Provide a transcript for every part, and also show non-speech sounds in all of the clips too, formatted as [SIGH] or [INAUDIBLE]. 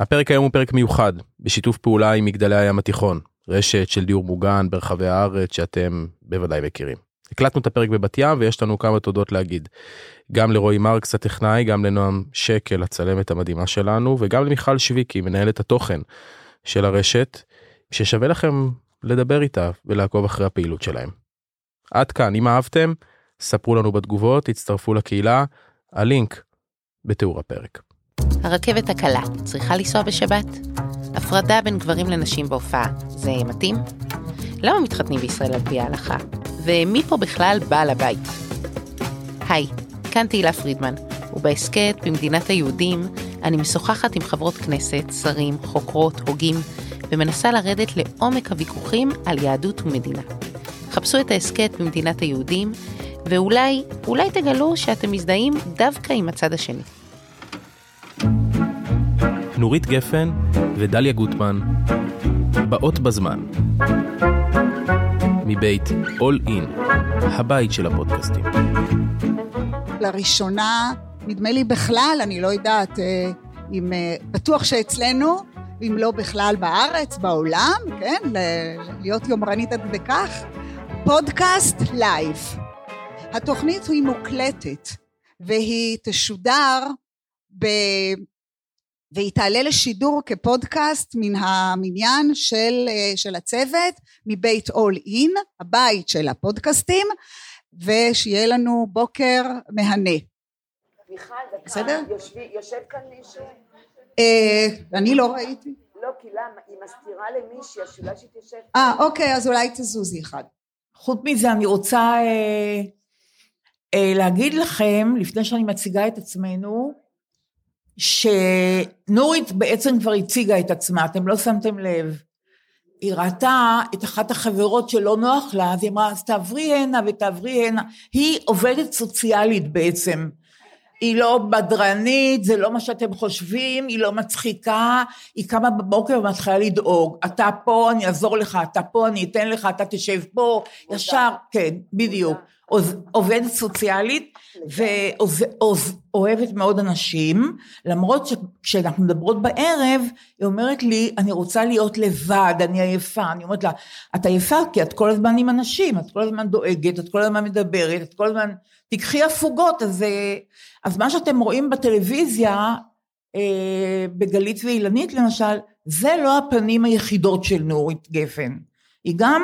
הפרק היום הוא פרק מיוחד, בשיתוף פעולה עם מגדלי הים התיכון, רשת של דיור מוגן ברחבי הארץ שאתם בוודאי מכירים. הקלטנו את הפרק בבת ים ויש לנו כמה תודות להגיד. גם לרועי מרקס הטכנאי, גם לנועם שקל הצלמת המדהימה שלנו, וגם למיכל שוויקי, מנהלת התוכן של הרשת, ששווה לכם לדבר איתה ולעקוב אחרי הפעילות שלהם. עד כאן, אם אהבתם, ספרו לנו בתגובות, תצטרפו לקהילה, הלינק בתיאור הפרק. הרכבת הקלה צריכה לנסוע בשבת? הפרדה בין גברים לנשים בהופעה, זה מתאים? למה מתחתנים בישראל על פי ההלכה? ומי פה בכלל בעל הבית? היי, כאן תהילה פרידמן, ובהסכת במדינת היהודים אני משוחחת עם חברות כנסת, שרים, חוקרות, הוגים, ומנסה לרדת לעומק הוויכוחים על יהדות ומדינה. חפשו את ההסכת במדינת היהודים, ואולי, אולי תגלו שאתם מזדהים דווקא עם הצד השני. נורית גפן ודליה גוטמן, באות בזמן. מבית All In, הבית של הפודקאסטים. לראשונה, נדמה לי בכלל, אני לא יודעת אה, אם אה, בטוח שאצלנו, אם לא בכלל בארץ, בעולם, כן? להיות יומרנית עד כדי כך, פודקאסט live. התוכנית היא מוקלטת, והיא תשודר ב... והיא תעלה לשידור כפודקאסט מן המניין של, אה, של הצוות מבית אול אין, הבית של הפודקאסטים, ושיהיה לנו בוקר מהנה. מיכל, דקה, יושב כאן מישהו? אה, אני לא ראיתי. לא, כי למה? היא מסתירה למישהי, אז אולי שתשב. אה, אוקיי, אז אולי תזוזי אחד. חוץ מזה, אני רוצה אה, אה, להגיד לכם, לפני שאני מציגה את עצמנו, שנורית בעצם כבר הציגה את עצמה, אתם לא שמתם לב. היא ראתה את אחת החברות שלא נוח לה, אז היא אמרה, אז תעברי הנה ותעברי הנה. היא עובדת סוציאלית בעצם. היא לא בדרנית, זה לא מה שאתם חושבים, היא לא מצחיקה, היא קמה בבוקר ומתחילה לדאוג. אתה פה, אני אעזור לך, אתה פה, אני אתן לך, אתה תשב פה, ישר, כן, בדיוק. עובדת סוציאלית ואוהבת מאוד אנשים, למרות שכשאנחנו מדברות בערב, היא אומרת לי, אני רוצה להיות לבד, אני עייפה. אני אומרת לה, את עייפה כי את כל הזמן עם אנשים, את כל הזמן דואגת, את כל הזמן מדברת, את כל הזמן, תיקחי הפוגות, אז, אז מה שאתם רואים בטלוויזיה, אה, בגלית ואילנית למשל, זה לא הפנים היחידות של נורית גפן. היא גם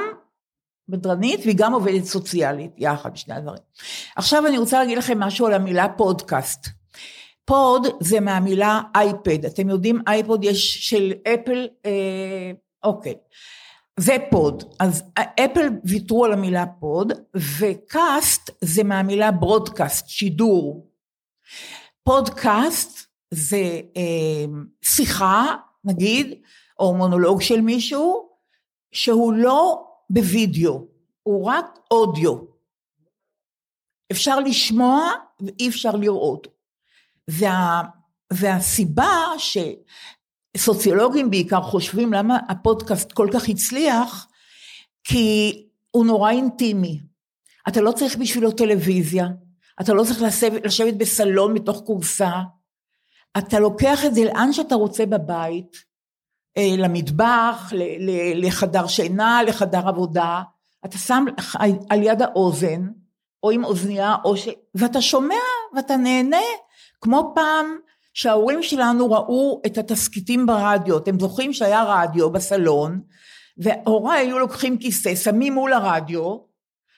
בדרנית והיא גם עובדת סוציאלית יחד, שני הדברים. עכשיו אני רוצה להגיד לכם משהו על המילה פודקאסט. pod זה מהמילה אייפוד, אתם יודעים אייפוד יש של אפל, אה, אוקיי, זה pod, אז אפל ויתרו על המילה pod וקאסט זה מהמילה ברודקאסט, שידור. פודקאסט זה אה, שיחה נגיד, או מונולוג של מישהו, שהוא לא בווידאו, הוא רק אודיו. אפשר לשמוע ואי אפשר לראות. וה, והסיבה שסוציולוגים בעיקר חושבים למה הפודקאסט כל כך הצליח, כי הוא נורא אינטימי. אתה לא צריך בשבילו טלוויזיה, אתה לא צריך לשבת, לשבת בסלון מתוך קורסה, אתה לוקח את זה לאן שאתה רוצה בבית, למטבח, לחדר שינה, לחדר עבודה, אתה שם על יד האוזן, או עם אוזנייה, או ש... ואתה שומע ואתה נהנה, כמו פעם שההורים שלנו ראו את התסכיתים ברדיו, אתם זוכרים שהיה רדיו בסלון, והוריי היו לוקחים כיסא, שמים מול הרדיו,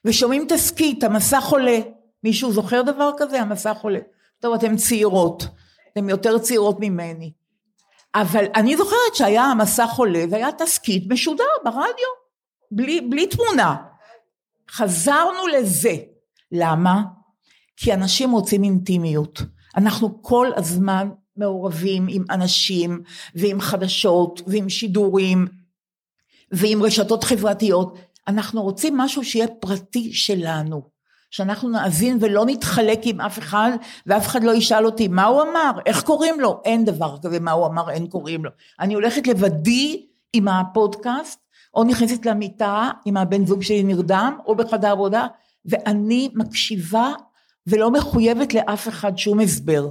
ושומעים תסכית, המסך עולה. מישהו זוכר דבר כזה? המסך עולה. טוב, אתן צעירות, אתן יותר צעירות ממני. אבל אני זוכרת שהיה המסך עולה והיה תסכית משודר ברדיו, בלי, בלי תמונה. חזרנו לזה. למה? כי אנשים רוצים אינטימיות. אנחנו כל הזמן מעורבים עם אנשים ועם חדשות ועם שידורים ועם רשתות חברתיות. אנחנו רוצים משהו שיהיה פרטי שלנו. שאנחנו נאזין ולא נתחלק עם אף אחד ואף אחד לא ישאל אותי מה הוא אמר, איך קוראים לו, אין דבר כזה מה הוא אמר, אין קוראים לו. אני הולכת לבדי עם הפודקאסט או נכנסת למיטה עם הבן זוג שלי נרדם או בחדר עבודה ואני מקשיבה ולא מחויבת לאף אחד שום הסבר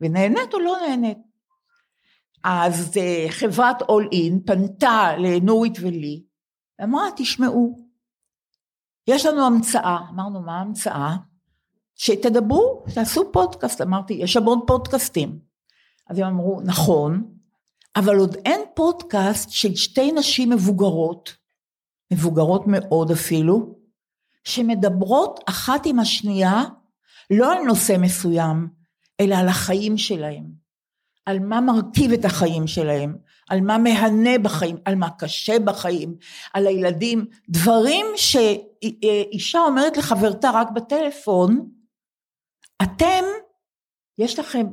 ונהנית או לא נהנית. אז אה, חברת אול אין פנתה לנורית ולי, אמרה, תשמעו, יש לנו המצאה, אמרנו, מה ההמצאה? שתדברו, תעשו פודקאסט, אמרתי, יש המון פודקאסטים. אז הם אמרו, נכון, אבל עוד אין פודקאסט של שתי נשים מבוגרות, מבוגרות מאוד אפילו, שמדברות אחת עם השנייה, לא על נושא מסוים, אלא על החיים שלהם, על מה מרכיב את החיים שלהם, על מה מהנה בחיים, על מה קשה בחיים, על הילדים, דברים שאישה אומרת לחברתה רק בטלפון, אתם, יש לכם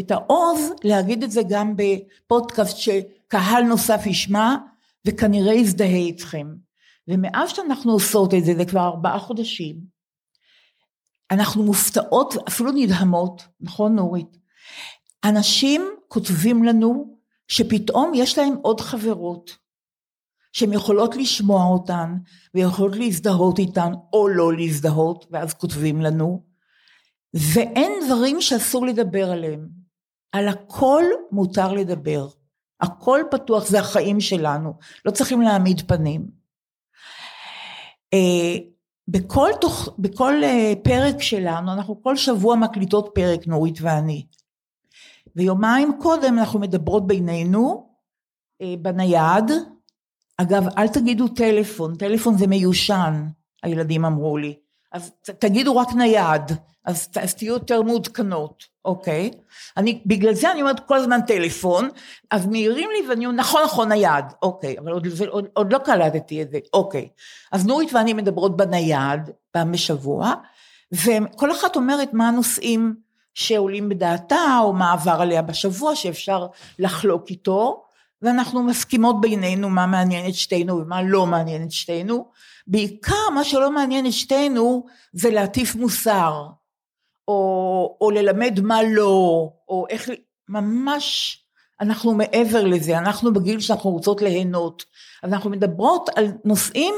את העוז להגיד את זה גם בפודקאסט שקהל נוסף ישמע וכנראה יזדהה איתכם. ומאז שאנחנו עושות את זה, זה כבר ארבעה חודשים, אנחנו מופתעות, אפילו נדהמות, נכון נורית? אנשים כותבים לנו שפתאום יש להם עוד חברות, שהן יכולות לשמוע אותן, ויכולות להזדהות איתן, או לא להזדהות, ואז כותבים לנו, ואין דברים שאסור לדבר עליהם. על הכל מותר לדבר. הכל פתוח, זה החיים שלנו, לא צריכים להעמיד פנים. אה, בכל, תוך, בכל אה, פרק שלנו, אנחנו כל שבוע מקליטות פרק, נורית ואני. ויומיים קודם אנחנו מדברות בינינו, אה, בנייד. אגב, אל תגידו טלפון, טלפון זה מיושן, הילדים אמרו לי. אז תגידו רק נייד, אז, אז תהיו יותר מעודכנות, אוקיי? אני, בגלל זה אני אומרת כל הזמן טלפון, אז מעירים לי ואני אומרת נכון נכון נייד, אוקיי, אבל עוד, עוד, עוד לא קלטתי את זה, אוקיי. אז נורית ואני מדברות בנייד פעם בשבוע, וכל אחת אומרת מה הנושאים שעולים בדעתה, או מה עבר עליה בשבוע שאפשר לחלוק איתו, ואנחנו מסכימות בינינו מה מעניין את שתינו ומה לא מעניין את שתינו. בעיקר מה שלא מעניין את שתינו זה להטיף מוסר, או, או ללמד מה לא, או איך, ממש אנחנו מעבר לזה, אנחנו בגיל שאנחנו רוצות ליהנות. אנחנו מדברות על נושאים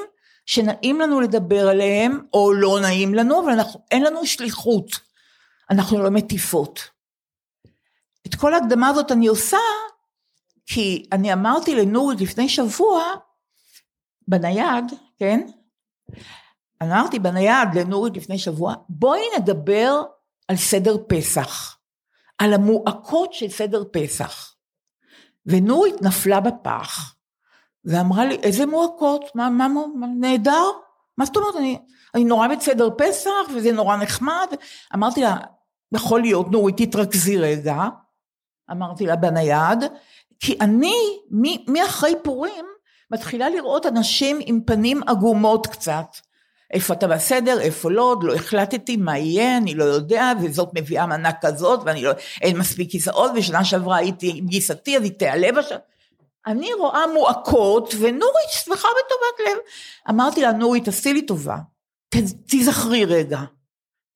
שנעים לנו לדבר עליהם, או לא נעים לנו, אבל אנחנו, אין לנו שליחות, אנחנו לא מטיפות. את כל ההקדמה הזאת אני עושה, כי אני אמרתי לנורית לפני שבוע, בנייד, כן? אמרתי בנייד לנורית לפני שבוע, בואי נדבר על סדר פסח, על המועקות של סדר פסח. ונורית נפלה בפח, ואמרה לי, איזה מועקות? מה, מה, מה, נהדר? מה זאת אומרת, אני, אני נורא בסדר פסח, וזה נורא נחמד. אמרתי לה, יכול להיות, נורית, תתרכזי רגע. אמרתי לה בנייד, כי אני, מאחרי פורים, מתחילה לראות אנשים עם פנים עגומות קצת. איפה אתה בסדר, איפה לא, עוד לא החלטתי מה יהיה, אני לא יודע, וזאת מביאה מנה כזאת, ואני לא, אין מספיק כיסאות, ושנה שעברה הייתי עם גיסתי, אז היא תיעלב עכשיו. אני רואה מועקות, ונורית שמחה בטובת לב. אמרתי לה, נורית, תעשי לי טובה, תזכרי רגע.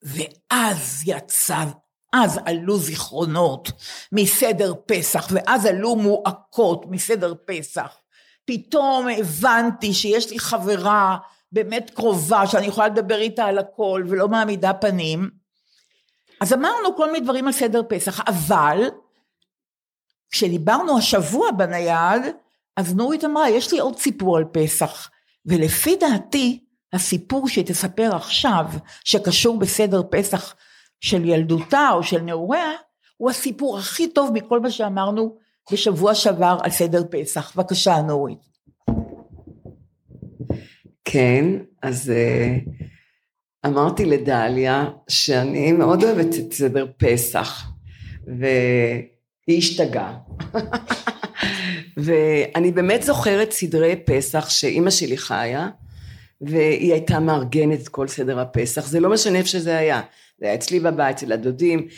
ואז יצא, אז עלו זיכרונות מסדר פסח, ואז עלו מועקות מסדר פסח. פתאום הבנתי שיש לי חברה באמת קרובה, שאני יכולה לדבר איתה על הכל ולא מעמידה פנים. אז אמרנו כל מיני דברים על סדר פסח, אבל כשדיברנו השבוע בנייד, אז נורית אמרה, יש לי עוד סיפור על פסח, ולפי דעתי, הסיפור תספר עכשיו, שקשור בסדר פסח של ילדותה או של נעוריה, הוא הסיפור הכי טוב מכל מה שאמרנו בשבוע שעבר על סדר פסח. בבקשה, נורית. כן, אז uh, אמרתי לדליה שאני מאוד אוהבת את סדר פסח, והיא השתגעה. [LAUGHS] ואני באמת זוכרת סדרי פסח שאימא שלי חיה, והיא הייתה מארגנת את כל סדר הפסח, זה לא משנה איפה שזה היה, זה היה אצלי בבית, אצל הדודים.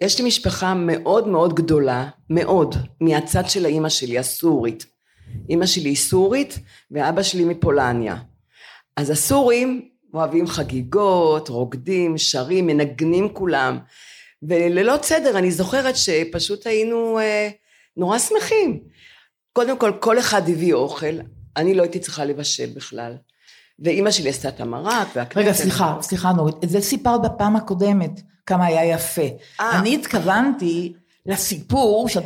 יש לי משפחה מאוד מאוד גדולה, מאוד, מהצד של האימא שלי, הסורית. אימא שלי היא סורית ואבא שלי מפולניה. אז הסורים אוהבים חגיגות, רוקדים, שרים, מנגנים כולם. וללא סדר, אני זוכרת שפשוט היינו אה, נורא שמחים. קודם כל, כל אחד הביא אוכל, אני לא הייתי צריכה לבשל בכלל. ואימא שלי עשתה את המרק והכנסת. רגע, סליחה, סליחה נורית, את זה סיפרת בפעם הקודמת, כמה היה יפה. 아. אה. אני התכוונתי לסיפור, שאת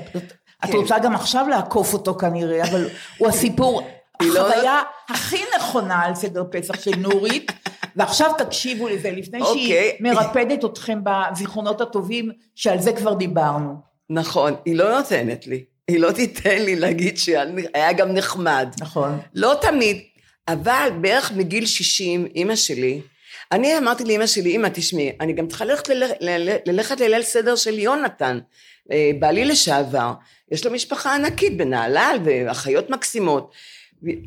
את כן. רוצה גם עכשיו לעקוף אותו כנראה, אבל הוא הסיפור, [LAUGHS] לא- החוויה הכי נכונה על סדר פסח של נורית, [LAUGHS] ועכשיו תקשיבו לזה, לפני שהיא אוקיי. [LAUGHS] מרפדת אתכם בזיכרונות הטובים, שעל זה כבר דיברנו. נכון, היא לא נותנת לי. היא לא תיתן לי להגיד שהיה גם נחמד. נכון. לא תמיד, אבל בערך מגיל 60, אימא שלי, אני אמרתי לאימא שלי, אימא, תשמעי, אני גם צריכה ללכת, ללכת לליל סדר של יונתן, אה, בעלי לשעבר, יש לו משפחה ענקית בנהלל ואחיות מקסימות.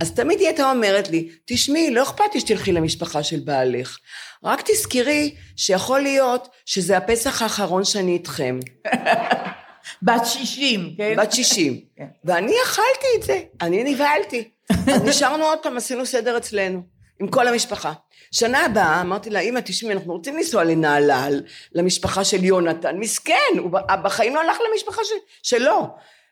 אז תמיד היא הייתה אומרת לי, תשמעי, לא אכפת לי שתלכי למשפחה של בעלך, רק תזכרי שיכול להיות שזה הפסח האחרון שאני איתכם. [LAUGHS] בת 60, כן? בת 60. כן. ואני אכלתי את זה, אני נבהלתי. אז נשארנו עוד פעם, עשינו סדר אצלנו, עם כל המשפחה. שנה הבאה אמרתי לה, אמא תשמעי, אנחנו רוצים לנסוע לנהלל, למשפחה של יונתן, מסכן, הוא בחיים לא הלך למשפחה של, שלו.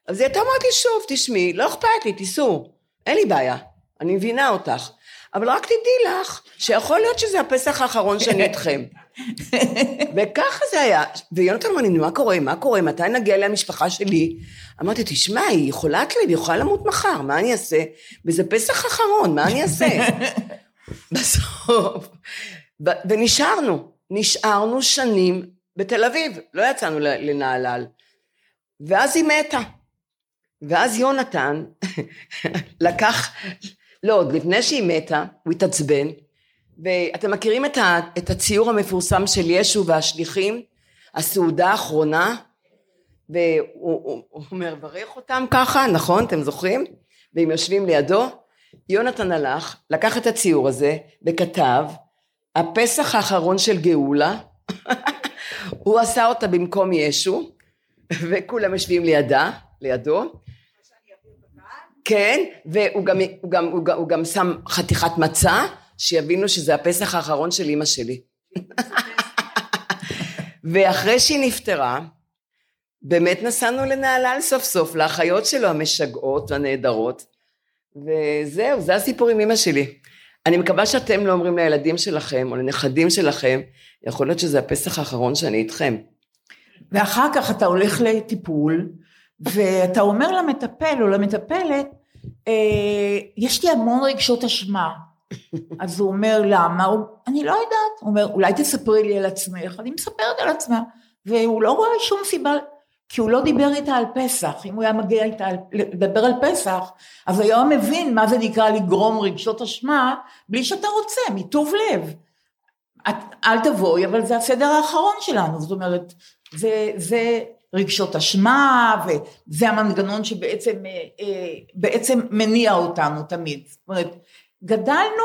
אז היא הייתה אומרת לי שוב, תשמעי, לא אכפת לי, תיסעו, אין לי בעיה, אני מבינה אותך. אבל רק תדעי לך, שיכול להיות שזה הפסח האחרון שאני [LAUGHS] איתכם. [LAUGHS] וככה זה היה. ויונתן אמר לי, מה קורה, מה קורה, מתי נגיע למשפחה שלי? אמרתי, תשמע, היא חולת לב, היא יכולה למות מחר, מה אני אעשה? וזה פסח אחרון, מה אני אעשה? [LAUGHS] בסוף, ונשארנו, נשארנו שנים בתל אביב, לא יצאנו לנהלל. ואז היא מתה. ואז יונתן [LAUGHS] לקח, לא, עוד לפני שהיא מתה, הוא התעצבן, ואתם מכירים את, ה, את הציור המפורסם של ישו והשליחים, הסעודה האחרונה, והוא הוא, הוא אומר, ברך אותם ככה, נכון? אתם זוכרים? והם יושבים לידו. יונתן הלך, לקח את הציור הזה, וכתב, הפסח האחרון של גאולה, [LAUGHS] הוא עשה אותה במקום ישו, וכולם יושבים לידה, לידו. כן, והוא גם, הוא גם, הוא גם, הוא גם שם חתיכת מצה, שיבינו שזה הפסח האחרון של אימא שלי. ואחרי שהיא נפטרה, באמת נסענו לנהלל סוף סוף, לאחיות שלו המשגעות והנהדרות, וזהו, זה הסיפור עם אימא שלי. אני מקווה שאתם לא אומרים לילדים שלכם, או לנכדים שלכם, יכול להיות שזה הפסח האחרון שאני איתכם. ואחר כך אתה הולך לטיפול, ואתה אומר למטפל או למטפלת, אה, יש לי המון רגשות אשמה. אז הוא אומר, למה? הוא, אני לא יודעת. הוא אומר, אולי תספרי לי על עצמך. אני מספרת על עצמה. והוא לא רואה שום סיבה, כי הוא לא דיבר איתה על פסח. אם הוא היה מגיע איתה לדבר על פסח, אז היה מבין מה זה נקרא לגרום רגשות אשמה, בלי שאתה רוצה, מטוב לב. את, אל תבואי, אבל זה הסדר האחרון שלנו, זאת אומרת, זה, זה רגשות אשמה, וזה המנגנון שבעצם אה, אה, בעצם מניע אותנו תמיד. זאת אומרת, גדלנו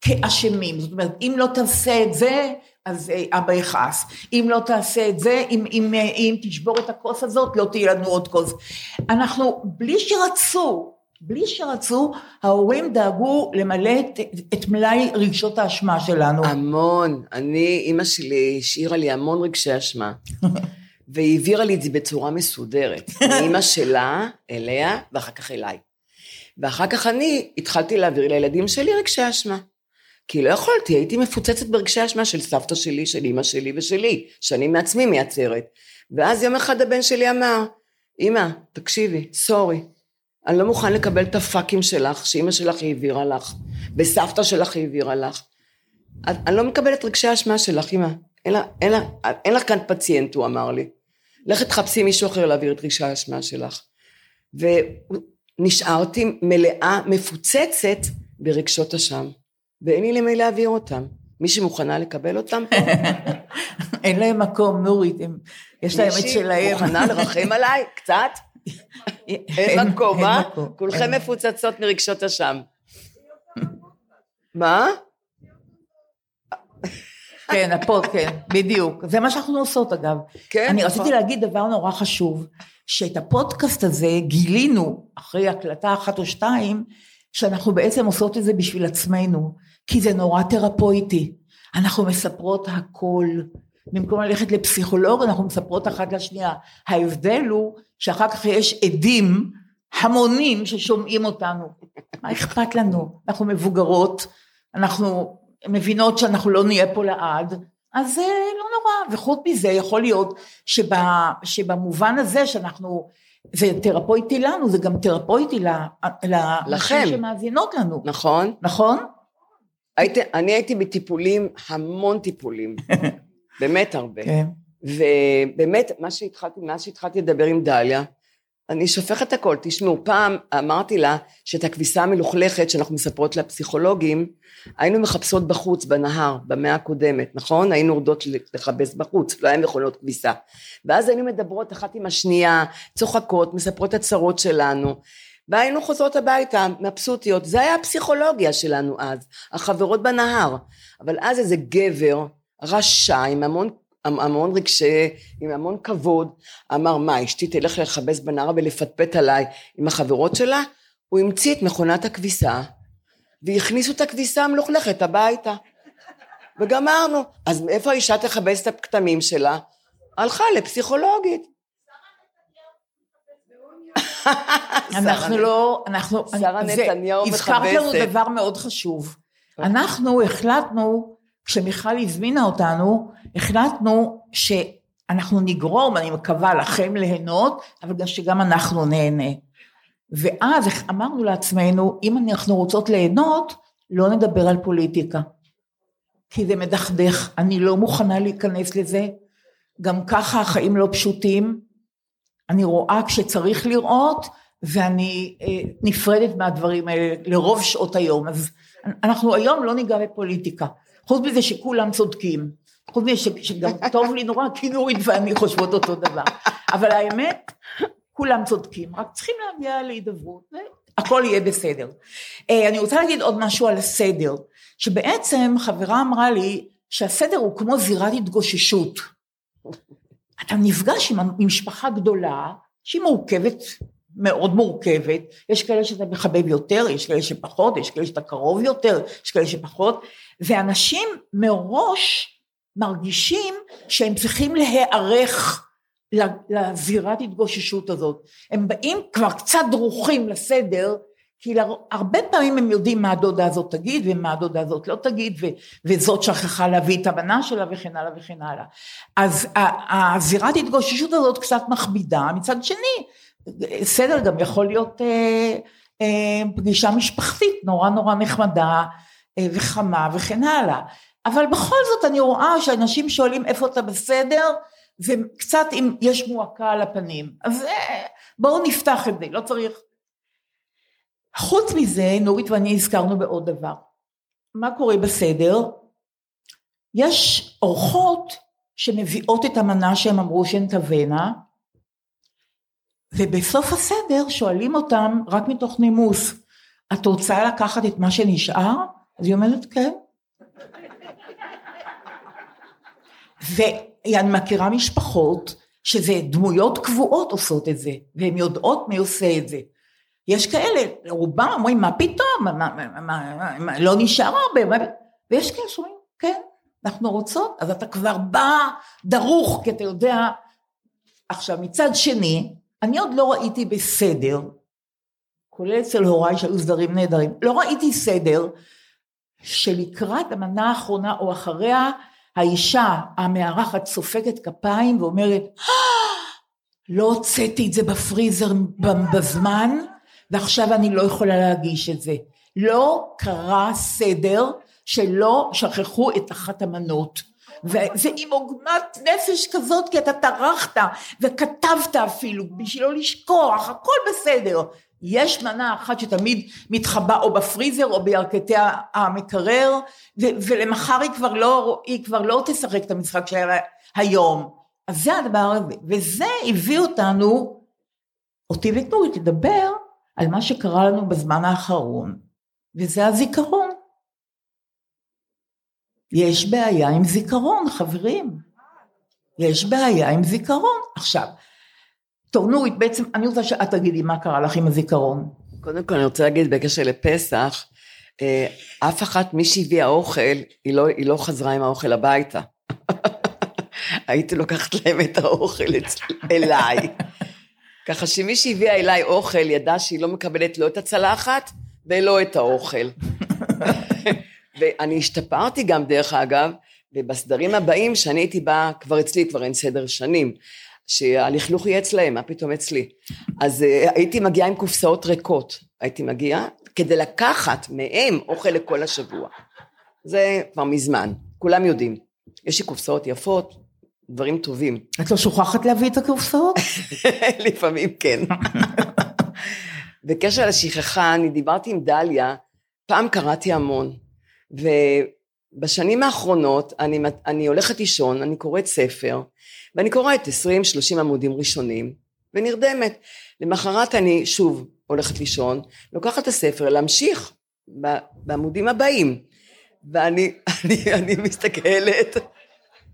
כאשמים, זאת אומרת, אם לא תעשה את זה, אז אה, אבא יכעס. אם לא תעשה את זה, אם, אם, אה, אם תשבור את הכוס הזאת, לא תהיה לנו עוד כוס. אנחנו, בלי שרצו, בלי שרצו, ההורים דאגו למלא את, את מלאי רגשות האשמה שלנו. המון. אני, אימא שלי השאירה לי המון רגשי אשמה. והיא העבירה לי את זה בצורה מסודרת. [LAUGHS] מאימא שלה, אליה, ואחר כך אליי. ואחר כך אני התחלתי להעביר לילדים שלי רגשי אשמה. כי לא יכולתי, הייתי מפוצצת ברגשי אשמה של סבתא שלי, של אימא שלי ושלי, שאני מעצמי מייצרת. ואז יום אחד הבן שלי אמר, אמא, תקשיבי, סורי, אני לא מוכן לקבל את הפאקים שלך, שאימא שלך העבירה לך, וסבתא שלך העבירה לך. אני לא מקבל את רגשי האשמה שלך, אמא. אין, אין, לה, אין לך כאן פציינט, הוא אמר לי. לכי תחפשי מישהו אחר להעביר את רגשי האשמה שלך. ונשארתי מלאה, מפוצצת ברגשות אשם. ואין לי למי להעביר אותם. מי שמוכנה לקבל אותם פה, [LAUGHS] אין להם מקום, נורית, יש להם את שלהם. מוכנה לרחם עליי? קצת? [LAUGHS] אין מקום, אה? כולכם. מפוצצות מרגשות אשם. מה? כן, הפוד, כן, בדיוק. זה מה שאנחנו עושות אגב. כן, אני נכון. רציתי להגיד דבר נורא חשוב, שאת הפודקאסט הזה גילינו אחרי הקלטה אחת או שתיים, שאנחנו בעצם עושות את זה בשביל עצמנו, כי זה נורא תרפויטי. אנחנו מספרות הכל. במקום ללכת לפסיכולוג, אנחנו מספרות אחת לשנייה. ההבדל הוא שאחר כך יש עדים המונים ששומעים אותנו. מה אכפת לנו? אנחנו מבוגרות, אנחנו מבינות שאנחנו לא נהיה פה לעד, אז זה לא נורא. וחוץ מזה, יכול להיות שב, שבמובן הזה שאנחנו זה תרפויטי לנו, זה גם תרפויטי. לנשים שמאזינות לנו, נכון? נכון? הייתי, אני הייתי בטיפולים, המון טיפולים, [LAUGHS] באמת הרבה. כן. ובאמת, מה שהתחלתי, מאז שהתחלתי לדבר עם דליה, אני שופכת הכל. תשמעו, פעם אמרתי לה שאת הכביסה המלוכלכת שאנחנו מספרות לפסיכולוגים, היינו מחפשות בחוץ, בנהר, במאה הקודמת, נכון? היינו יורדות לכבס בחוץ, לא היה מכונות כביסה. ואז היינו מדברות אחת עם השנייה, צוחקות, מספרות הצרות שלנו. והיינו חוזרות הביתה, מבסוטיות. זה היה הפסיכולוגיה שלנו אז, החברות בנהר. אבל אז איזה גבר, רשע, עם המון המון רגשי, עם המון כבוד, אמר מה אשתי תלך לכבס בנהר ולפטפט עליי עם החברות שלה? הוא המציא את מכונת הכביסה והכניסו את הכביסה המלוכלכת הביתה וגמרנו. אז איפה האישה תכבס את הכתמים שלה? הלכה לפסיכולוגית. אנחנו לא, אנחנו, שרה נתניהו הזכרת לנו מכבסת. דבר מאוד חשוב. אנחנו החלטנו, כשמיכל הזמינה אותנו, החלטנו שאנחנו נגרום, אני מקווה לכם ליהנות, אבל גם שגם אנחנו נהנה. ואז אמרנו לעצמנו, אם אנחנו רוצות ליהנות, לא נדבר על פוליטיקה. כי זה מדכדך, אני לא מוכנה להיכנס לזה. גם ככה החיים לא פשוטים. אני רואה כשצריך לראות, ואני אה, נפרדת מהדברים האלה לרוב שעות היום. אז אנחנו היום לא ניגע בפוליטיקה. חוץ מזה שכולם צודקים. חוץ מזה שגם טוב לי נורא, כי נורית ואני חושבות אותו דבר. אבל האמת, כולם צודקים, רק צריכים להגיע להידברות, והכל יהיה בסדר. אה, אני רוצה להגיד עוד משהו על הסדר, שבעצם חברה אמרה לי שהסדר הוא כמו זירת התגוששות. אתה נפגש עם עם משפחה גדולה, שהיא מורכבת, מאוד מורכבת, יש כאלה שאתה מחבב יותר, יש כאלה שפחות, יש כאלה שאתה קרוב יותר, יש כאלה שפחות, ואנשים מראש מרגישים שהם צריכים להיערך לזירת התגוששות הזאת. הם באים כבר קצת דרוכים לסדר, כי הרבה פעמים הם יודעים מה הדודה הזאת תגיד ומה הדודה הזאת לא תגיד ו- וזאת שכחה להביא את המנה שלה וכן הלאה וכן הלאה. אז הזירת התגוששות הזאת קצת מכבידה, מצד שני סדר גם יכול להיות אה, אה, פגישה משפחתית נורא נורא נחמדה וחמה וכן הלאה. אבל בכל זאת אני רואה שאנשים שואלים איפה אתה בסדר וקצת אם יש מועקה על הפנים. אז אה, בואו נפתח את זה, לא צריך חוץ מזה, נורית ואני הזכרנו בעוד דבר. מה קורה בסדר? יש אורחות שמביאות את המנה שהם אמרו שהן תבאנה, ובסוף הסדר שואלים אותם רק מתוך נימוס, את רוצה לקחת את מה שנשאר? אז היא אומרת כן. ואני מכירה משפחות שזה דמויות קבועות עושות את זה, והן יודעות מי עושה את זה. יש כאלה, רובם אומרים, מה פתאום, מה, מה, מה, מה, לא נשאר הרבה, מה, ויש כאלה שאומרים, כן, אנחנו רוצות, אז אתה כבר בא דרוך, כי אתה יודע. עכשיו, מצד שני, אני עוד לא ראיתי בסדר, כולל אצל הוריי שהיו סדרים נהדרים, לא ראיתי סדר שלקראת המנה האחרונה או אחריה, האישה המארחת סופקת כפיים ואומרת, לא הוצאתי את זה בפריזר בזמן, ועכשיו אני לא יכולה להגיש את זה. לא קרה סדר שלא שכחו את אחת המנות. וזה עם עוגמת נפש כזאת, כי אתה טרחת וכתבת אפילו בשביל לא לשכוח, הכל בסדר. יש מנה אחת שתמיד מתחבא או בפריזר או בירכתי המקרר, ו- ולמחר היא כבר, לא, היא כבר לא תשחק את המשחק שלה היום. אז זה הדבר הזה, וזה הביא אותנו, אותי ואת נורית, לדבר על מה שקרה לנו בזמן האחרון, וזה הזיכרון. יש בעיה עם זיכרון, חברים. יש בעיה עם זיכרון. עכשיו, טוב, נורית, בעצם אני רוצה שאת תגידי מה קרה לך עם הזיכרון. קודם כל אני רוצה להגיד בקשר לפסח, אה, אף אחת מי שהביאה אוכל, היא לא, היא לא חזרה עם האוכל הביתה. [LAUGHS] הייתי לוקחת להם את האוכל אליי. ככה שמי שהביאה אליי אוכל ידע שהיא לא מקבלת לא את הצלחת ולא את האוכל. [LAUGHS] ואני השתפרתי גם דרך אגב, ובסדרים הבאים שאני הייתי באה, כבר אצלי כבר אין סדר שנים, שהלכלוך יהיה אצלהם, מה פתאום אצלי? אז uh, הייתי מגיעה עם קופסאות ריקות, הייתי מגיעה כדי לקחת מהם אוכל לכל השבוע. זה כבר מזמן, כולם יודעים. יש לי קופסאות יפות, דברים טובים. את לא שוכחת להביא את הקופסאות? [LAUGHS] לפעמים כן. בקשר לשכחה, אני דיברתי עם דליה, פעם קראתי המון, ובשנים האחרונות אני, אני הולכת לישון, אני קוראת ספר, ואני קוראת 20-30 עמודים ראשונים, ונרדמת. למחרת אני שוב הולכת לישון, לוקחת את הספר להמשיך בעמודים הבאים, ואני [LAUGHS] אני, אני מסתכלת,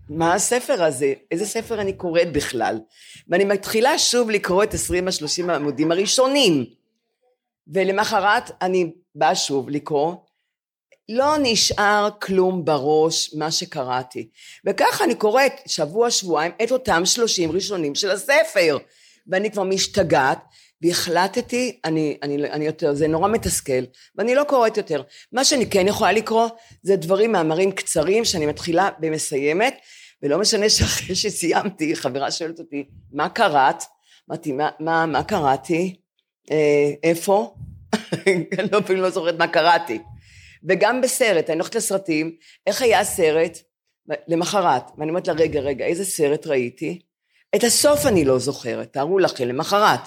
מה הספר הזה? איזה ספר אני קוראת בכלל? ואני מתחילה שוב לקרוא את 20-30 העמודים הראשונים. ולמחרת אני באה שוב לקרוא, לא נשאר כלום בראש מה שקראתי. וככה אני קוראת שבוע שבועיים את אותם שלושים ראשונים של הספר. ואני כבר משתגעת, והחלטתי, אני, אני, אני יותר, זה נורא מתסכל, ואני לא קוראת יותר. מה שאני כן יכולה לקרוא, זה דברים, מאמרים קצרים, שאני מתחילה ומסיימת, ולא משנה שאחרי שסיימתי, חברה שואלת אותי, מה קראת? אמרתי, מה, מה, מה קראתי? אה, איפה? [LAUGHS] אני לא, אפילו לא זוכרת מה קראתי. וגם בסרט, אני הולכת לסרטים, איך היה הסרט? למחרת, ואני אומרת לה, רגע, רגע, איזה סרט ראיתי? את הסוף אני לא זוכרת, תארו לכם, למחרת.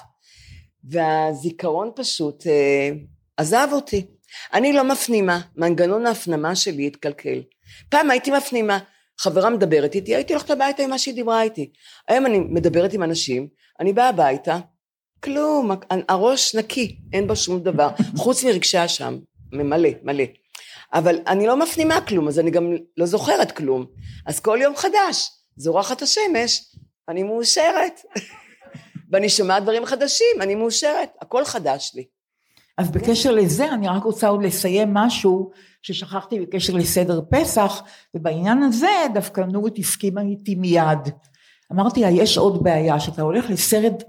והזיכרון פשוט אה, עזב אותי. אני לא מפנימה, מנגנון ההפנמה שלי התקלקל. פעם הייתי מפנימה, חברה מדברת איתי, הייתי הולכת הביתה עם מה שהיא דיברה איתי. היום אני מדברת עם אנשים, אני באה הביתה, כלום, הראש נקי, אין בו שום דבר, חוץ מרגשי אשם, מלא, מלא. אבל אני לא מפנימה כלום, אז אני גם לא זוכרת כלום. אז כל יום חדש, זורחת השמש, אני מאושרת. [LAUGHS] ואני שומעת דברים חדשים, אני מאושרת, הכל חדש לי. אז בקשר לזה, אני רק רוצה עוד לסיים משהו ששכחתי בקשר לסדר פסח, ובעניין הזה דווקא נורית הסכימה איתי מיד. אמרתי לה, יש עוד בעיה, שאתה הולך לסרט,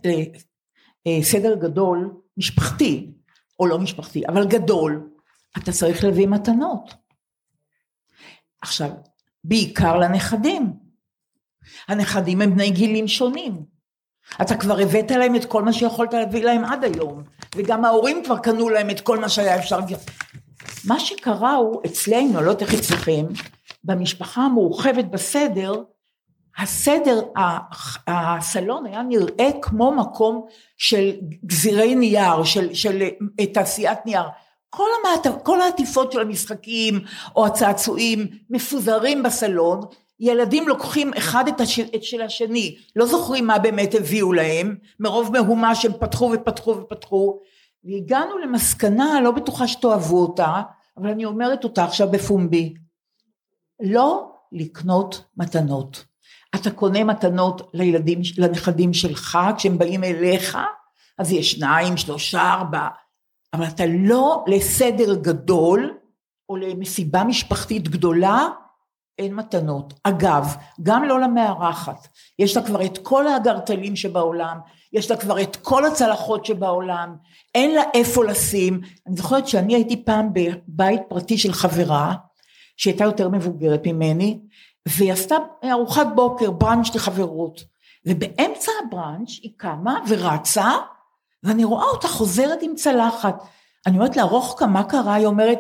אה, סדר גדול, משפחתי, או לא משפחתי, אבל גדול, אתה צריך להביא מתנות. עכשיו, בעיקר לנכדים. הנכדים הם בני גילים שונים. אתה כבר הבאת להם את כל מה שיכולת להביא להם עד היום, וגם ההורים כבר קנו להם את כל מה שהיה אפשר. מה שקרה הוא אצלנו, לא יודעת איך אצלכם, במשפחה המורחבת בסדר, הסדר, הסלון היה נראה כמו מקום של גזירי נייר, של, של תעשיית נייר. כל, המעט, כל העטיפות של המשחקים או הצעצועים מפוזרים בסלון, ילדים לוקחים אחד את, הש, את של השני, לא זוכרים מה באמת הביאו להם, מרוב מהומה שהם פתחו ופתחו ופתחו, והגענו למסקנה, לא בטוחה שתאהבו אותה, אבל אני אומרת אותה עכשיו בפומבי, לא לקנות מתנות. אתה קונה מתנות לילדים, לנכדים שלך, כשהם באים אליך, אז יש שניים, שלושה, ארבעה, אבל אתה לא לסדר גדול, או למסיבה משפחתית גדולה, אין מתנות. אגב, גם לא למארחת. יש לה כבר את כל האגרטלים שבעולם, יש לה כבר את כל הצלחות שבעולם, אין לה איפה לשים. אני זוכרת שאני הייתי פעם בבית פרטי של חברה, שהייתה יותר מבוגרת ממני, והיא עשתה ארוחת בוקר, בראנץ' לחברות. ובאמצע הבראנץ' היא קמה ורצה, ואני רואה אותה חוזרת עם צלחת. אני אומרת לה, רוחקה, מה קרה? היא אומרת,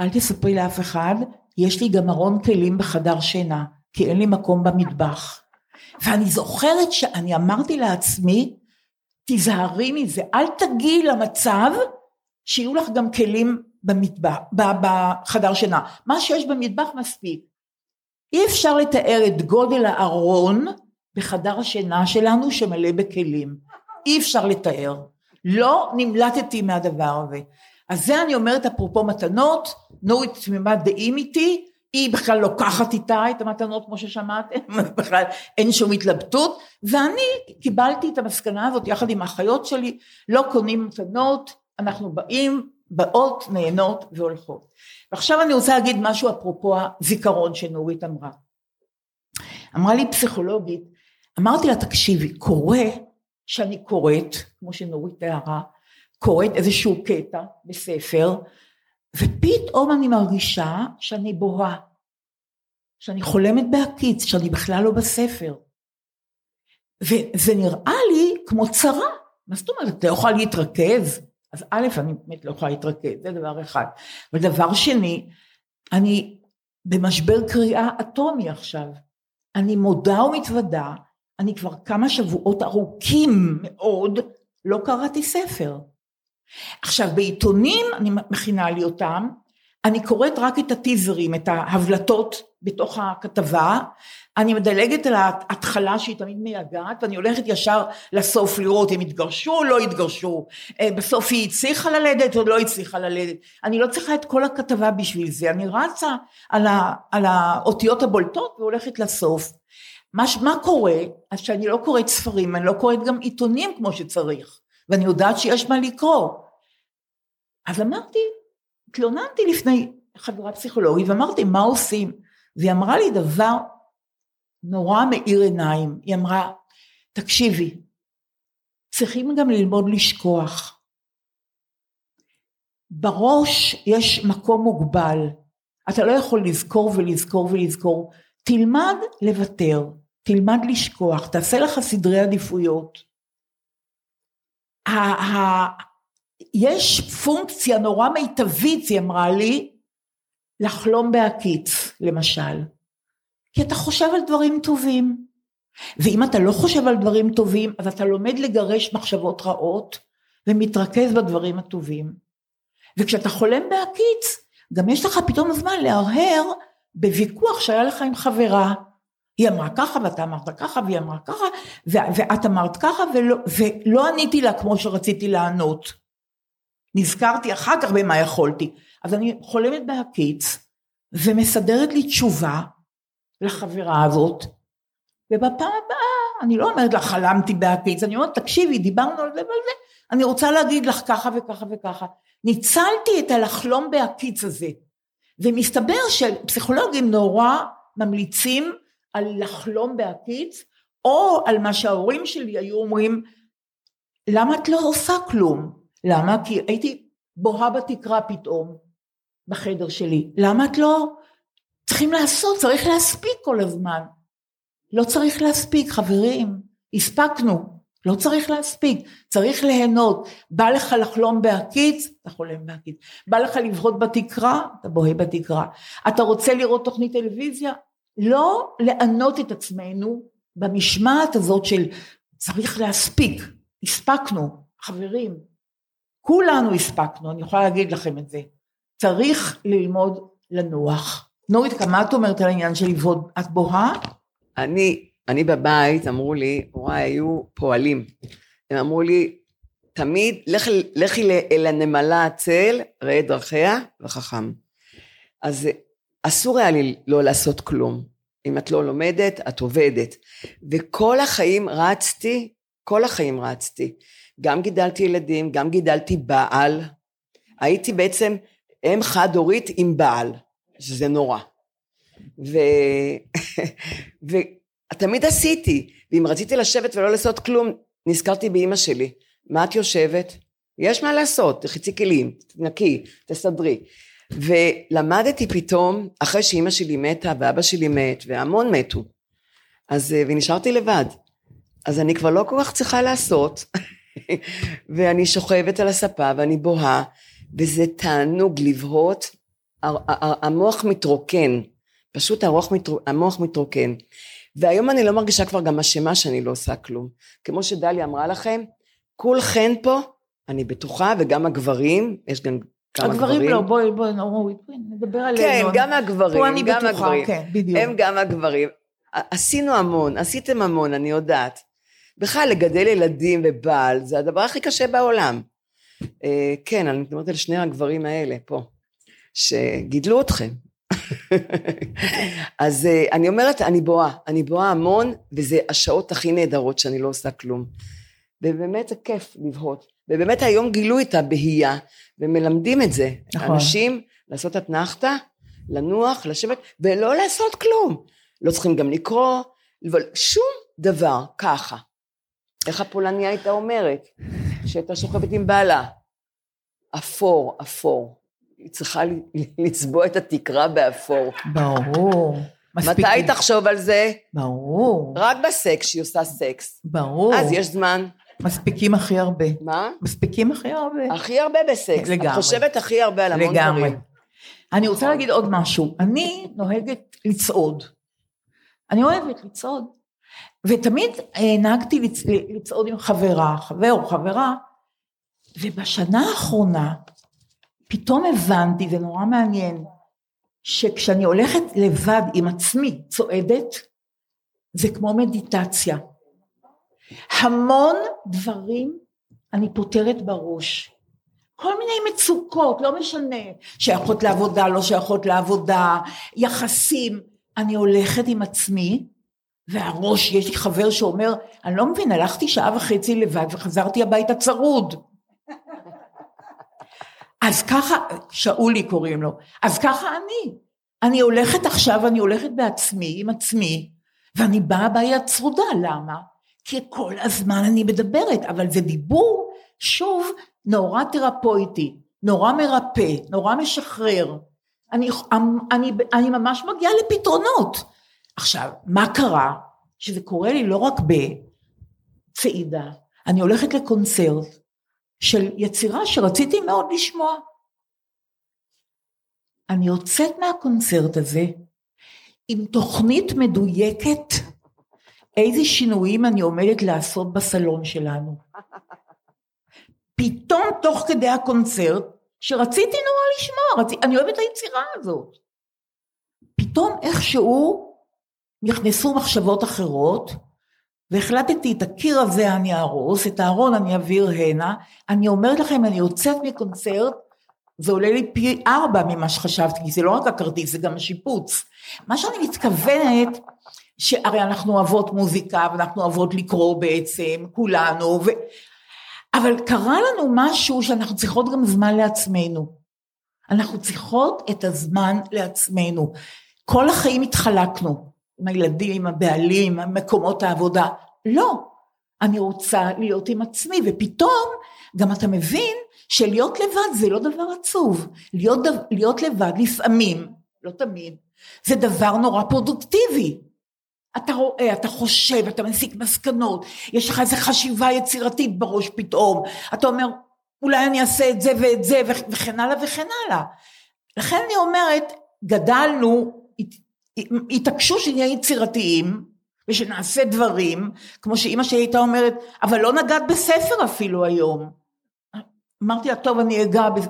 אל תספרי לאף אחד, יש לי גם ארון כלים בחדר שינה, כי אין לי מקום במטבח. ואני זוכרת שאני אמרתי לעצמי, תיזהרי מזה, אל תגיעי למצב שיהיו לך גם כלים במטבח, בחדר שינה. מה שיש במטבח מספיק. אי אפשר לתאר את גודל הארון בחדר השינה שלנו שמלא בכלים. אי אפשר לתאר. לא נמלטתי מהדבר הזה. אז זה אני אומרת אפרופו מתנות, נורית תמימת דעים איתי, היא בכלל לוקחת איתה את המתנות כמו ששמעתם, [LAUGHS] בכלל אין שום התלבטות, ואני קיבלתי את המסקנה הזאת יחד עם האחיות שלי, לא קונים מתנות, אנחנו באים, באות, נהנות והולכות. ועכשיו אני רוצה להגיד משהו אפרופו הזיכרון שנורית אמרה. אמרה לי פסיכולוגית, אמרתי לה תקשיבי, קורה שאני קוראת, כמו שנורית תיארה, קוראת איזשהו קטע בספר, ופתאום אני מרגישה שאני בוהה, שאני חולמת בהקיץ, שאני בכלל לא בספר. וזה נראה לי כמו צרה. מה זאת אומרת, אתה לא יכולה להתרכז? אז א', אני באמת לא יכולה להתרכז, זה דבר אחד. ודבר שני, אני במשבר קריאה אטומי עכשיו. אני מודה ומתוודה, אני כבר כמה שבועות ארוכים מאוד לא קראתי ספר. עכשיו בעיתונים, אני מכינה לי אותם, אני קוראת רק את הטיזרים, את ההבלטות בתוך הכתבה, אני מדלגת על ההתחלה שהיא תמיד מייגעת, ואני הולכת ישר לסוף לראות אם התגרשו או לא התגרשו, אה, בסוף היא הצליחה ללדת או לא הצליחה ללדת, אני לא צריכה את כל הכתבה בשביל זה, אני רצה על, ה, על האותיות הבולטות והולכת לסוף. מה, מה קורה? אז שאני לא קוראת ספרים, אני לא קוראת גם עיתונים כמו שצריך, ואני יודעת שיש מה לקרוא. אז אמרתי, התלוננתי לפני חברה פסיכולוגית ואמרתי מה עושים? והיא אמרה לי דבר נורא מאיר עיניים. היא אמרה תקשיבי צריכים גם ללמוד לשכוח. בראש יש מקום מוגבל. אתה לא יכול לזכור ולזכור ולזכור. תלמד לוותר תלמד לשכוח תעשה לך סדרי עדיפויות יש פונקציה נורא מיטבית, היא אמרה לי, לחלום בהקיץ, למשל. כי אתה חושב על דברים טובים. ואם אתה לא חושב על דברים טובים, אז אתה לומד לגרש מחשבות רעות, ומתרכז בדברים הטובים. וכשאתה חולם בהקיץ, גם יש לך פתאום זמן להרהר בוויכוח שהיה לך עם חברה. היא אמרה ככה ואתה אמרת ככה והיא אמרה ככה ואת אמרת ככה ולא, ולא עניתי לה כמו שרציתי לענות. נזכרתי אחר כך במה יכולתי. אז אני חולמת בהקיץ ומסדרת לי תשובה לחברה הזאת, ובפעם הבאה אני לא אומרת לה חלמתי בהקיץ, אני אומרת תקשיבי דיברנו על זה ועל זה, אני רוצה להגיד לך ככה וככה וככה. ניצלתי את הלחלום בהקיץ הזה, ומסתבר שפסיכולוגים נורא ממליצים על לחלום בהקיץ, או על מה שההורים שלי היו אומרים, למה את לא עושה כלום? למה? כי הייתי בוהה בתקרה פתאום בחדר שלי. למה את לא... צריכים לעשות, צריך להספיק כל הזמן. לא צריך להספיק, חברים, הספקנו, לא צריך להספיק, צריך ליהנות. בא לך לחלום בהקיץ, אתה חולם בהקיץ. בא לך לבהות בתקרה, אתה בוהה בתקרה. אתה רוצה לראות תוכנית טלוויזיה? לא לענות את עצמנו במשמעת הזאת של צריך להספיק, הספקנו, חברים, כולנו הספקנו, אני יכולה להגיד לכם את זה. צריך ללמוד לנוח. נורית, כמה את אומרת על העניין של לבעוד? את בוהה? אני, אני בבית, אמרו לי, וואי, היו פועלים. הם אמרו לי, תמיד, לכי, לכי אל הנמלה הצל, ראה דרכיה וחכם. אז אסור היה לי לא לעשות כלום. אם את לא לומדת, את עובדת. וכל החיים רצתי, כל החיים רצתי. גם גידלתי ילדים, גם גידלתי בעל. הייתי בעצם אם חד הורית עם בעל, שזה נורא. [LAUGHS] ו... ותמיד עשיתי, ואם רציתי לשבת ולא לעשות כלום, נזכרתי באימא שלי. מה את יושבת? יש מה לעשות, תחצי כלים, תנקי, תסדרי. ולמדתי פתאום, אחרי שאימא שלי מתה ואבא שלי מת, והמון מתו, אז, ונשארתי לבד. אז אני כבר לא כל כך צריכה לעשות, [LAUGHS] ואני שוכבת על הספה ואני בוהה, וזה תענוג לבהות, המוח מתרוקן, פשוט המוח, מתר... המוח מתרוקן. והיום אני לא מרגישה כבר גם אשמה שאני לא עושה כלום. כמו שדליה אמרה לכם, כולכן פה, אני בטוחה, וגם הגברים, יש גם כמה הגברים גברים. לא, בואי, בואי, בואי, נדבר עלינו. כן, גם הגברים, פה אני גם בטוחה, הגברים. כן, בדיוק. הם גם הגברים. עשינו המון, עשיתם המון, אני יודעת. בכלל, לגדל ילדים ובעל, זה הדבר הכי קשה בעולם. אה, כן, אני מדברת על שני הגברים האלה פה, שגידלו אתכם. [LAUGHS] אז אה, אני אומרת, אני בואה, אני בואה המון, וזה השעות הכי נהדרות שאני לא עושה כלום. ובאמת זה כיף לבהות. ובאמת היום גילו את הבהייה, ומלמדים את זה. נכון. אנשים לעשות אתנחתא, לנוח, לשבת, ולא לעשות כלום. לא צריכים גם לקרוא, שום דבר, ככה. איך הפולניה הייתה אומרת? שהייתה שוכבת עם בעלה. אפור, אפור. היא צריכה לצבוע את התקרה באפור. ברור. מספיק. מתי תחשוב על זה? ברור, רק בסקס, שהיא עושה סקס. ברור. אז יש זמן. מספיקים הכי הרבה. מה? מספיקים הכי הרבה. הכי הרבה בסקס. לגמרי. את חושבת הכי הרבה על המון לגמרי. דברים. אני רוצה להגיד עוד משהו. אני נוהגת לצעוד. אני אוהבת לצעוד. ותמיד אה, נהגתי לצ... לצעוד עם חברה, חבר או חברה, ובשנה האחרונה פתאום הבנתי, זה נורא מעניין, שכשאני הולכת לבד עם עצמי צועדת, זה כמו מדיטציה. המון דברים אני פותרת בראש. כל מיני מצוקות, לא משנה, שייכות לעבודה, לא שייכות לעבודה, יחסים. אני הולכת עם עצמי, והראש, יש לי חבר שאומר, אני לא מבין, הלכתי שעה וחצי לבד וחזרתי הביתה צרוד. אז ככה, שאולי קוראים לו, אז ככה אני. אני הולכת עכשיו, אני הולכת בעצמי, עם עצמי, ואני באה בעיה צרודה, למה? כי כל הזמן אני מדברת, אבל זה דיבור, שוב, נורא תרפויטי, נורא מרפא, נורא משחרר. אני, אני, אני ממש מגיעה לפתרונות. עכשיו, מה קרה? שזה קורה לי לא רק בצעידה, אני הולכת לקונצרט של יצירה שרציתי מאוד לשמוע. אני יוצאת מהקונצרט הזה עם תוכנית מדויקת איזה שינויים אני עומדת לעשות בסלון שלנו. פתאום תוך כדי הקונצרט, שרציתי נורא לשמוע, רצ... אני אוהבת את היצירה הזאת. פתאום איכשהו נכנסו מחשבות אחרות, והחלטתי את הקיר הזה אני אהרוס, את הארון אני אעביר הנה, אני אומרת לכם, אני יוצאת מקונצרט, זה עולה לי פי ארבע ממה שחשבתי, כי זה לא רק הכרטיס, זה גם השיפוץ. מה שאני מתכוונת, שהרי אנחנו אוהבות מוזיקה, ואנחנו אוהבות לקרוא בעצם, כולנו, ו... אבל קרה לנו משהו שאנחנו צריכות גם זמן לעצמנו. אנחנו צריכות את הזמן לעצמנו. כל החיים התחלקנו, עם הילדים, עם הבעלים, עם מקומות העבודה. לא, אני רוצה להיות עם עצמי, ופתאום גם אתה מבין שלהיות לבד זה לא דבר עצוב. להיות, להיות לבד לפעמים, לא תמיד, זה דבר נורא פרודוקטיבי. אתה רואה, אתה חושב, אתה מסיק מסקנות, יש לך איזו חשיבה יצירתית בראש פתאום, אתה אומר, אולי אני אעשה את זה ואת זה וכן הלאה וכן הלאה. לכן אני אומרת, גדלנו, התעקשו שנהיה יצירתיים ושנעשה דברים, כמו שאימא שלי הייתה אומרת, אבל לא נגעת בספר אפילו היום. אמרתי לה, טוב, אני אגע בזה.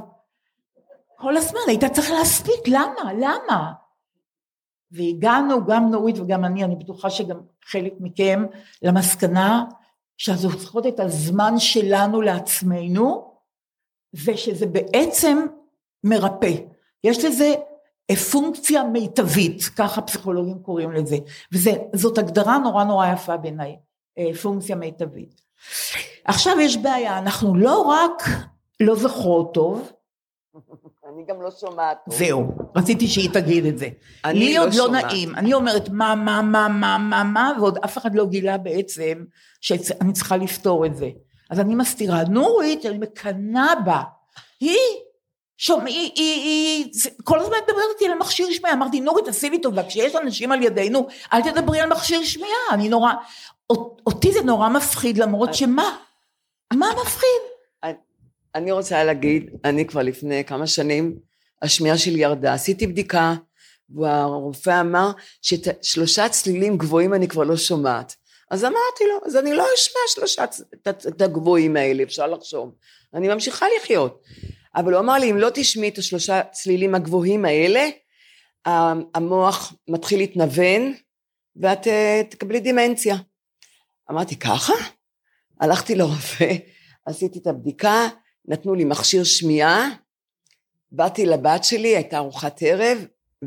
כל הזמן, היית צריך להספיק, למה? למה? והגענו, גם נורית וגם אני, אני בטוחה שגם חלק מכם, למסקנה שאנחנו צריכות את הזמן שלנו לעצמנו, ושזה בעצם מרפא. יש לזה פונקציה מיטבית, ככה פסיכולוגים קוראים לזה, וזאת הגדרה נורא נורא יפה בעיניי, פונקציה מיטבית. עכשיו יש בעיה, אנחנו לא רק לא זוכרות טוב, אני גם לא שומעת. זהו, רציתי שהיא תגיד את זה. לי לא עוד לא שומעת. נעים, אני אומרת מה, מה, מה, מה, מה, מה, ועוד אף אחד לא גילה בעצם שאני צריכה לפתור את זה. אז אני מסתירה, נורית, אני מקנאה בה. היא, שומע, היא, היא, היא, זה- כל הזמן מדברת איתי על מכשיר שמיעה, אמרתי נורית תעשי לי טובה, כשיש אנשים על ידינו, אל תדברי על מכשיר שמיעה, אני נורא, אות- אותי זה נורא מפחיד, למרות שמה? מה מפחיד? אני רוצה להגיד, אני כבר לפני כמה שנים, השמיעה שלי ירדה. עשיתי בדיקה, והרופא אמר ששלושה צלילים גבוהים אני כבר לא שומעת. אז אמרתי לו, אז אני לא אשמע שלושה את- הגבוהים האלה, אפשר לחשוב. אני ממשיכה לחיות. אבל הוא אמר לי, אם לא תשמעי את השלושה צלילים הגבוהים האלה, המוח מתחיל להתנוון, ואת אה, תקבלי דמנציה. אמרתי, ככה? הלכתי לרופא, עשיתי את הבדיקה, נתנו לי מכשיר שמיעה, באתי לבת שלי, הייתה ארוחת ערב,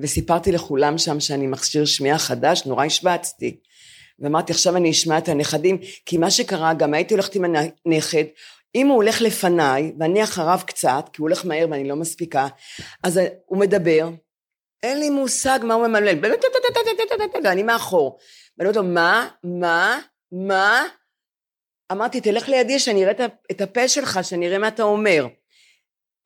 וסיפרתי לכולם שם שאני מכשיר שמיעה חדש, נורא השבצתי. ואמרתי, עכשיו אני אשמע את הנכדים, כי מה שקרה, גם הייתי הולכת עם הנכד, אם הוא הולך לפניי, ואני אחריו קצת, כי הוא הולך מהר ואני לא מספיקה, אז הוא מדבר, אין לי מושג מה הוא ממלא, ואני מאחור. ואני אומרת לו, מה, מה, מה? אמרתי, תלך לידי שאני אראה את הפה שלך, שאני אראה מה אתה אומר.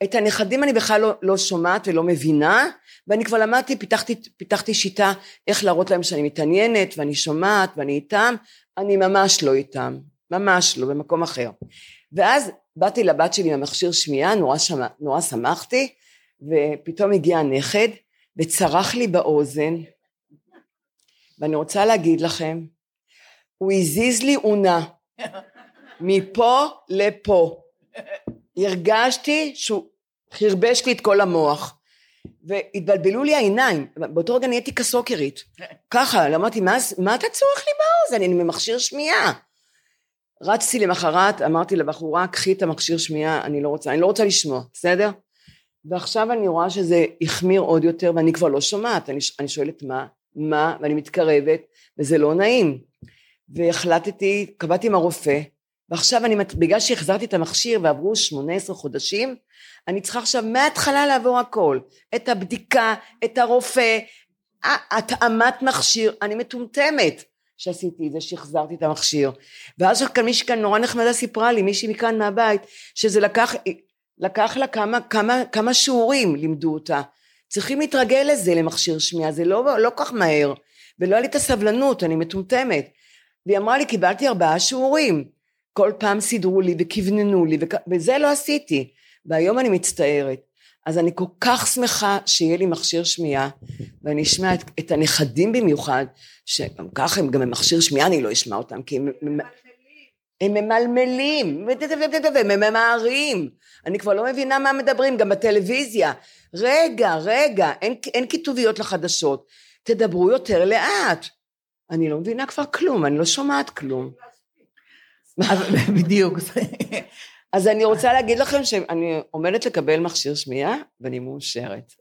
את הנכדים אני בכלל לא, לא שומעת ולא מבינה, ואני כבר למדתי, פיתחתי, פיתחתי שיטה איך להראות להם שאני מתעניינת ואני שומעת ואני איתם, אני ממש לא איתם, ממש לא, במקום אחר. ואז באתי לבת שלי עם המכשיר שמיעה, נורא, שמע, נורא שמחתי, ופתאום הגיע הנכד, וצרח לי באוזן, ואני רוצה להגיד לכם, הוא הזיז לי אונה, [LAUGHS] מפה לפה. הרגשתי שהוא חרבש לי את כל המוח. והתבלבלו לי העיניים, באותו רגע נהייתי כסוקרית. ככה, אמרתי, מה, מה אתה צורך לי באוזן? אני ממכשיר שמיעה. רצתי למחרת, אמרתי לבחורה, קחי את המכשיר שמיעה, אני לא רוצה, אני לא רוצה לשמוע, בסדר? ועכשיו אני רואה שזה החמיר עוד יותר, ואני כבר לא שומעת, אני, אני שואלת מה, מה, ואני מתקרבת, וזה לא נעים. והחלטתי, קבעתי עם הרופא, ועכשיו אני, בגלל שהחזרתי את המכשיר ועברו 18 חודשים, אני צריכה עכשיו מההתחלה לעבור הכל. את הבדיקה, את הרופא, התאמת מכשיר, אני מטומטמת שעשיתי את זה, שהחזרתי את המכשיר. ואז כאן מישהי כאן נורא נחמדה סיפרה לי, מישהי מכאן מהבית, שזה לקח, לקח לה כמה, כמה, כמה שיעורים לימדו אותה. צריכים להתרגל לזה, למכשיר שמיעה, זה לא, לא כך מהר. ולא היה לי את הסבלנות, אני מטומטמת. והיא אמרה לי, קיבלתי ארבעה שיעורים. כל פעם סידרו לי וכווננו לי, וכ... וזה לא עשיתי. והיום אני מצטערת. אז אני כל כך שמחה שיהיה לי מכשיר שמיעה, ואני אשמע את, את הנכדים במיוחד, שגם ככה הם גם במכשיר שמיעה, אני לא אשמע אותם, כי הם, הם, הם ממלמלים, והם ממהרים. אני כבר לא מבינה מה מדברים, גם בטלוויזיה. רגע, רגע, אין, אין כיתוביות לחדשות. תדברו יותר לאט. אני לא מבינה כבר כלום, אני לא שומעת כלום. [LAUGHS] בדיוק. אז אני רוצה להגיד לכם שאני עומדת לקבל מכשיר שמיעה, ואני מאושרת.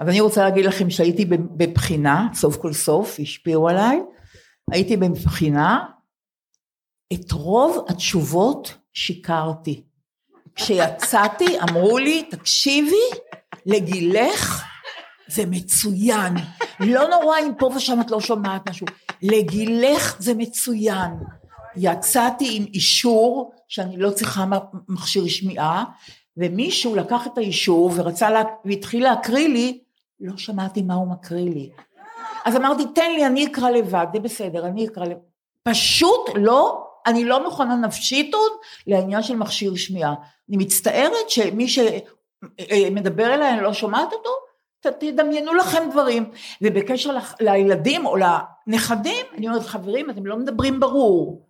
אז אני רוצה להגיד לכם שהייתי בבחינה, סוף כל סוף, השפיעו עליי, הייתי בבחינה, את רוב התשובות שיקרתי. כשיצאתי אמרו לי, תקשיבי, לגילך זה מצוין. לא נורא אם פה ושם את לא שומעת משהו. לגילך זה מצוין. יצאתי עם אישור שאני לא צריכה מכשיר שמיעה, ומישהו לקח את האישור ורצה לה, והתחיל להקריא לי, לא שמעתי מה הוא מקריא לי. אז אמרתי, תן לי, אני אקרא לבד, זה בסדר, אני אקרא לבד. פשוט לא, אני לא מוכנה נפשית עוד לעניין של מכשיר שמיעה. אני מצטערת שמי שמדבר אה, אליי, אני לא שומעת אותו, תדמיינו לכם דברים. ובקשר לילדים או לנכדים, אני אומרת, חברים, אתם לא מדברים ברור.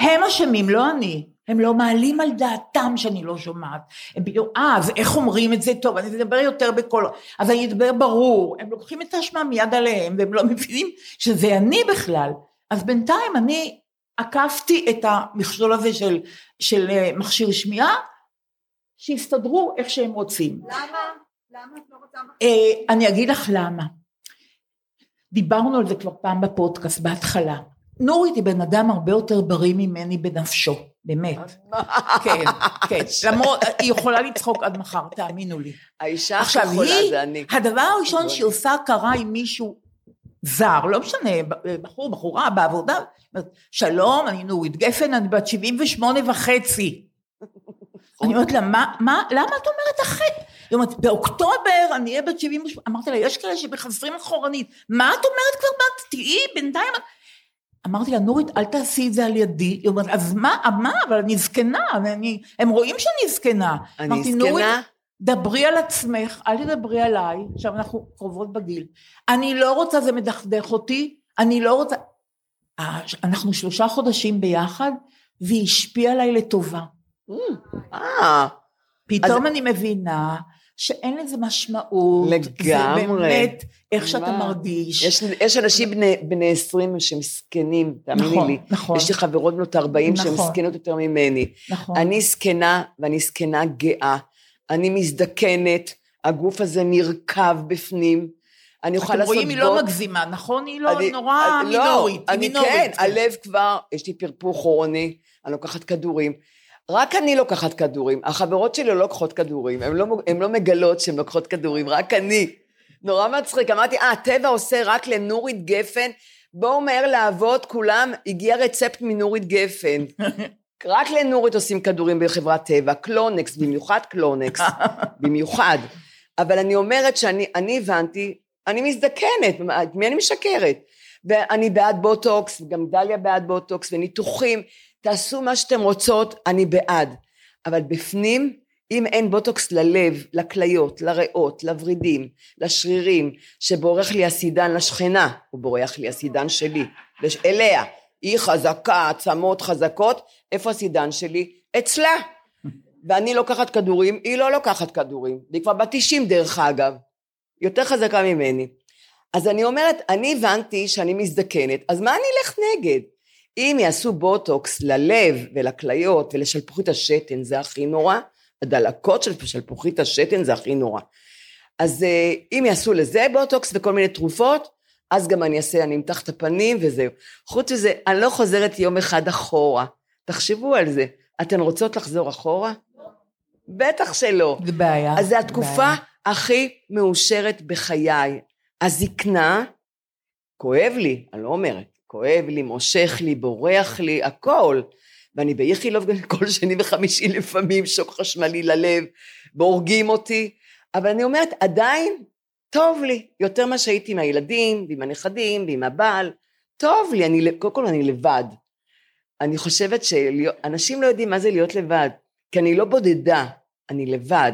הם אשמים, לא אני. הם לא מעלים על דעתם שאני לא שומעת. הם בדיוק, אה, אז איך אומרים את זה? טוב, אני אדבר יותר בקול, אז אני אדבר ברור. הם לוקחים את האשמה מיד עליהם, והם לא [LAUGHS] מבינים שזה אני בכלל. אז בינתיים אני עקפתי את המכשול הזה של, של אה, מכשיר שמיעה, שיסתדרו איך שהם רוצים. למה? למה את לא רוצה אה, אני אגיד לך למה. דיברנו על זה כבר פעם בפודקאסט, בהתחלה. נורית היא בן אדם הרבה יותר בריא ממני בנפשו, באמת. [LAUGHS] כן, כן. למרות, היא יכולה לצחוק עד מחר, תאמינו לי. האישה הכי יכולה זה אני. הדבר הראשון שהיא עושה קרה עם מישהו זר, לא משנה, בחור, בחורה, בעבודה, שלום, אני נורית גפן, אני בת 78 וחצי. [LAUGHS] אני אומרת לה, מה, מה, למה את אומרת אחרי? היא אומרת, באוקטובר אני אהיה בת 78, אמרתי לה, יש כאלה שבחזרים אחורנית, מה את אומרת כבר, תהיי בינתיים, אמרתי לה, נורית, אל תעשי את זה על ידי. היא אומרת, אז מה, מה, אבל אני זקנה, ואני, הם רואים שאני זקנה. אני אמרתי, זקנה? נורית, דברי על עצמך, אל תדברי עליי, עכשיו אנחנו קרובות בגיל. אני לא רוצה, זה מדכדך אותי, אני לא רוצה... אנחנו שלושה חודשים ביחד, והיא השפיעה עליי לטובה. אה. פתאום אני מבינה שאין לזה משמעות. לגמרי. זה באמת איך שאתה מרגיש. יש, יש אנשים בני, בני 20 שמסכנים, תאמיני נכון, לי. נכון. יש לי חברות בנות 40 נכון. שהן מסכנות יותר ממני. נכון. אני זקנה, ואני זקנה גאה. אני מזדקנת, הגוף הזה נרקב בפנים. אני אוכל לעשות... אתם רואים, היא לא מגזימה, נכון? היא לא אני, נורא אני, לא, מינורית. לא, אני מינורית. כן, הלב כבר, יש לי פרפור כרוני, אני לוקחת כדורים. רק אני לוקחת כדורים, החברות שלי לא לוקחות כדורים, הן לא, לא מגלות שהן לוקחות כדורים, רק אני. נורא מצחיק, אמרתי, אה, הטבע עושה רק לנורית גפן, בואו מהר לעבוד, כולם, הגיע רצפט מנורית גפן. [LAUGHS] רק לנורית עושים כדורים בחברת טבע, קלונקס, במיוחד קלונקס, [LAUGHS] במיוחד. אבל אני אומרת שאני אני הבנתי, אני מזדקנת, מי אני משקרת? ואני בעד בוטוקס, גם דליה בעד בוטוקס, וניתוחים, תעשו מה שאתם רוצות, אני בעד. אבל בפנים, אם אין בוטוקס ללב, לכליות, לריאות, לוורידים, לשרירים, שבורח לי הסידן לשכנה, הוא בורח לי הסידן שלי, אליה, היא חזקה, עצמות חזקות, איפה הסידן שלי? אצלה. ואני לוקחת כדורים, היא לא לוקחת כדורים, והיא כבר בת 90 דרך אגב, יותר חזקה ממני. אז אני אומרת, אני הבנתי שאני מזדקנת, אז מה אני אלך נגד? אם יעשו בוטוקס ללב ולכליות ולשלפוחית השתן, זה הכי נורא, הדלקות של שלפוחית השתן זה הכי נורא. אז אה, אם יעשו לזה בוטוקס וכל מיני תרופות, אז גם אני אעשה, אני אמתח את הפנים וזהו. חוץ מזה, אני לא חוזרת יום אחד אחורה. תחשבו על זה. אתן רוצות לחזור אחורה? בטח שלא. זה בעיה. אז זו התקופה בעיה. הכי מאושרת בחיי. הזקנה, כואב לי, אני לא אומרת, כואב לי, מושך לי, בורח לי, הכל. ואני באיכילוב [LAUGHS] כל שני וחמישי לפעמים, שוק חשמלי ללב, והורגים אותי. אבל אני אומרת, עדיין טוב לי, יותר ממה שהייתי עם הילדים, ועם הנכדים, ועם הבעל. טוב לי, אני, קודם כל אני לבד. אני חושבת שאנשים לא יודעים מה זה להיות לבד, כי אני לא בודדה, אני לבד.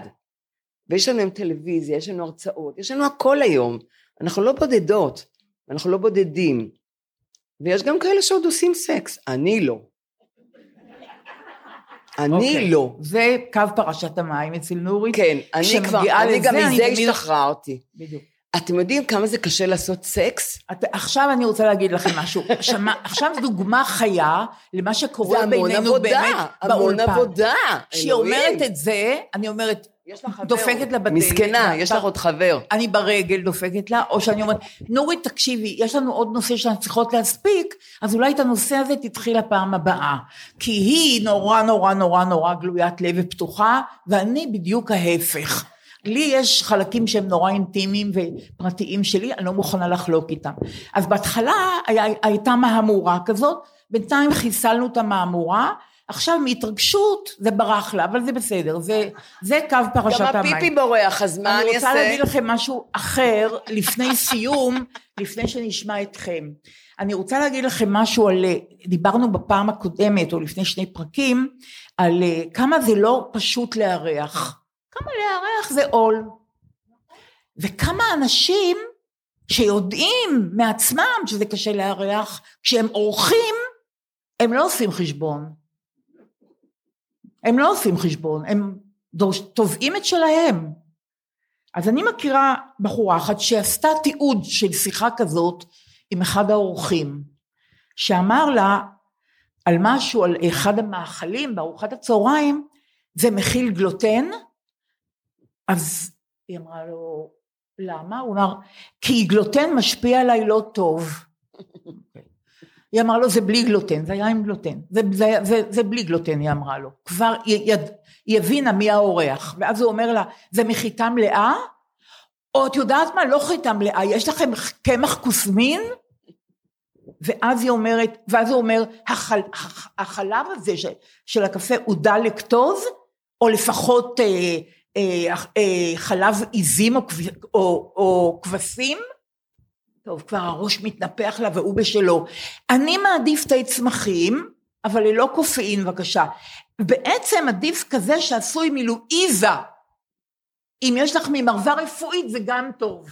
ויש לנו היום טלוויזיה, יש לנו הרצאות, יש לנו הכל היום. אנחנו לא בודדות, אנחנו לא בודדים. ויש גם כאלה שעוד עושים סקס, אני לא. אני okay. אוקיי. לא. זה קו פרשת המים אצל נורית. כן, אני כבר, אני לזה, גם מזה השתחררתי. בדיוק. אתם יודעים כמה זה קשה לעשות סקס? את, עכשיו אני רוצה להגיד לכם משהו. שמה, עכשיו דוגמה חיה למה שקורה בינינו עבודה, באמת באולפן. זה המון עבודה, כשהיא אומרת את זה, אני אומרת, דופקת לה בדלת. מסכנה, יש לך עוד חבר. אני ברגל דופקת לה, או שאני אומרת, נורית תקשיבי, יש לנו עוד נושא שאנחנו צריכות להספיק, אז אולי את הנושא הזה תתחיל לפעם הבאה. כי היא נורא נורא נורא נורא גלוית לב ופתוחה, ואני בדיוק ההפך. לי יש חלקים שהם נורא אינטימיים ופרטיים שלי, אני לא מוכנה לחלוק איתם. אז בהתחלה היה, הייתה מהמורה כזאת, בינתיים חיסלנו את המהמורה, עכשיו מהתרגשות זה ברח לה, אבל זה בסדר, זה, זה קו פרשת המים. גם הפיפי בורח, אז מה אני אעשה? אני רוצה להגיד לכם משהו אחר, לפני סיום, לפני שנשמע אתכם. אני רוצה להגיד לכם משהו על, דיברנו בפעם הקודמת, או לפני שני פרקים, על אה, כמה זה לא פשוט לארח. כמה לארח זה עול. וכמה אנשים שיודעים מעצמם שזה קשה לארח, כשהם אורחים, הם לא עושים חשבון. הם לא עושים חשבון, הם תובעים את שלהם. אז אני מכירה בחורה אחת שעשתה תיעוד של שיחה כזאת עם אחד האורחים, שאמר לה על משהו, על אחד המאכלים בארוחת הצהריים, זה מכיל גלוטן, אז היא אמרה לו, למה? הוא אמר, כי גלוטן משפיע עליי לא טוב. [LAUGHS] היא אמרה לו זה בלי גלוטן, זה היה עם גלוטן, זה, זה, זה, זה בלי גלוטן היא אמרה לו, כבר היא, היא הבינה מי האורח, ואז הוא אומר לה זה מחיטה מלאה? או את יודעת מה, לא חיטה מלאה, יש לכם קמח כוסמין? ואז היא אומרת, ואז הוא אומר, החל, החלב הזה של, של הקפה הוא דל לקטוז, או לפחות אה, אה, אה, חלב עיזים או, או, או כבשים? טוב, כבר הראש מתנפח לה והוא בשלו. אני מעדיף תה צמחים, אבל ללא קופאין בבקשה. בעצם עדיף כזה שעשוי מלואיזה. אם יש לך ממרווה רפואית זה גם טוב.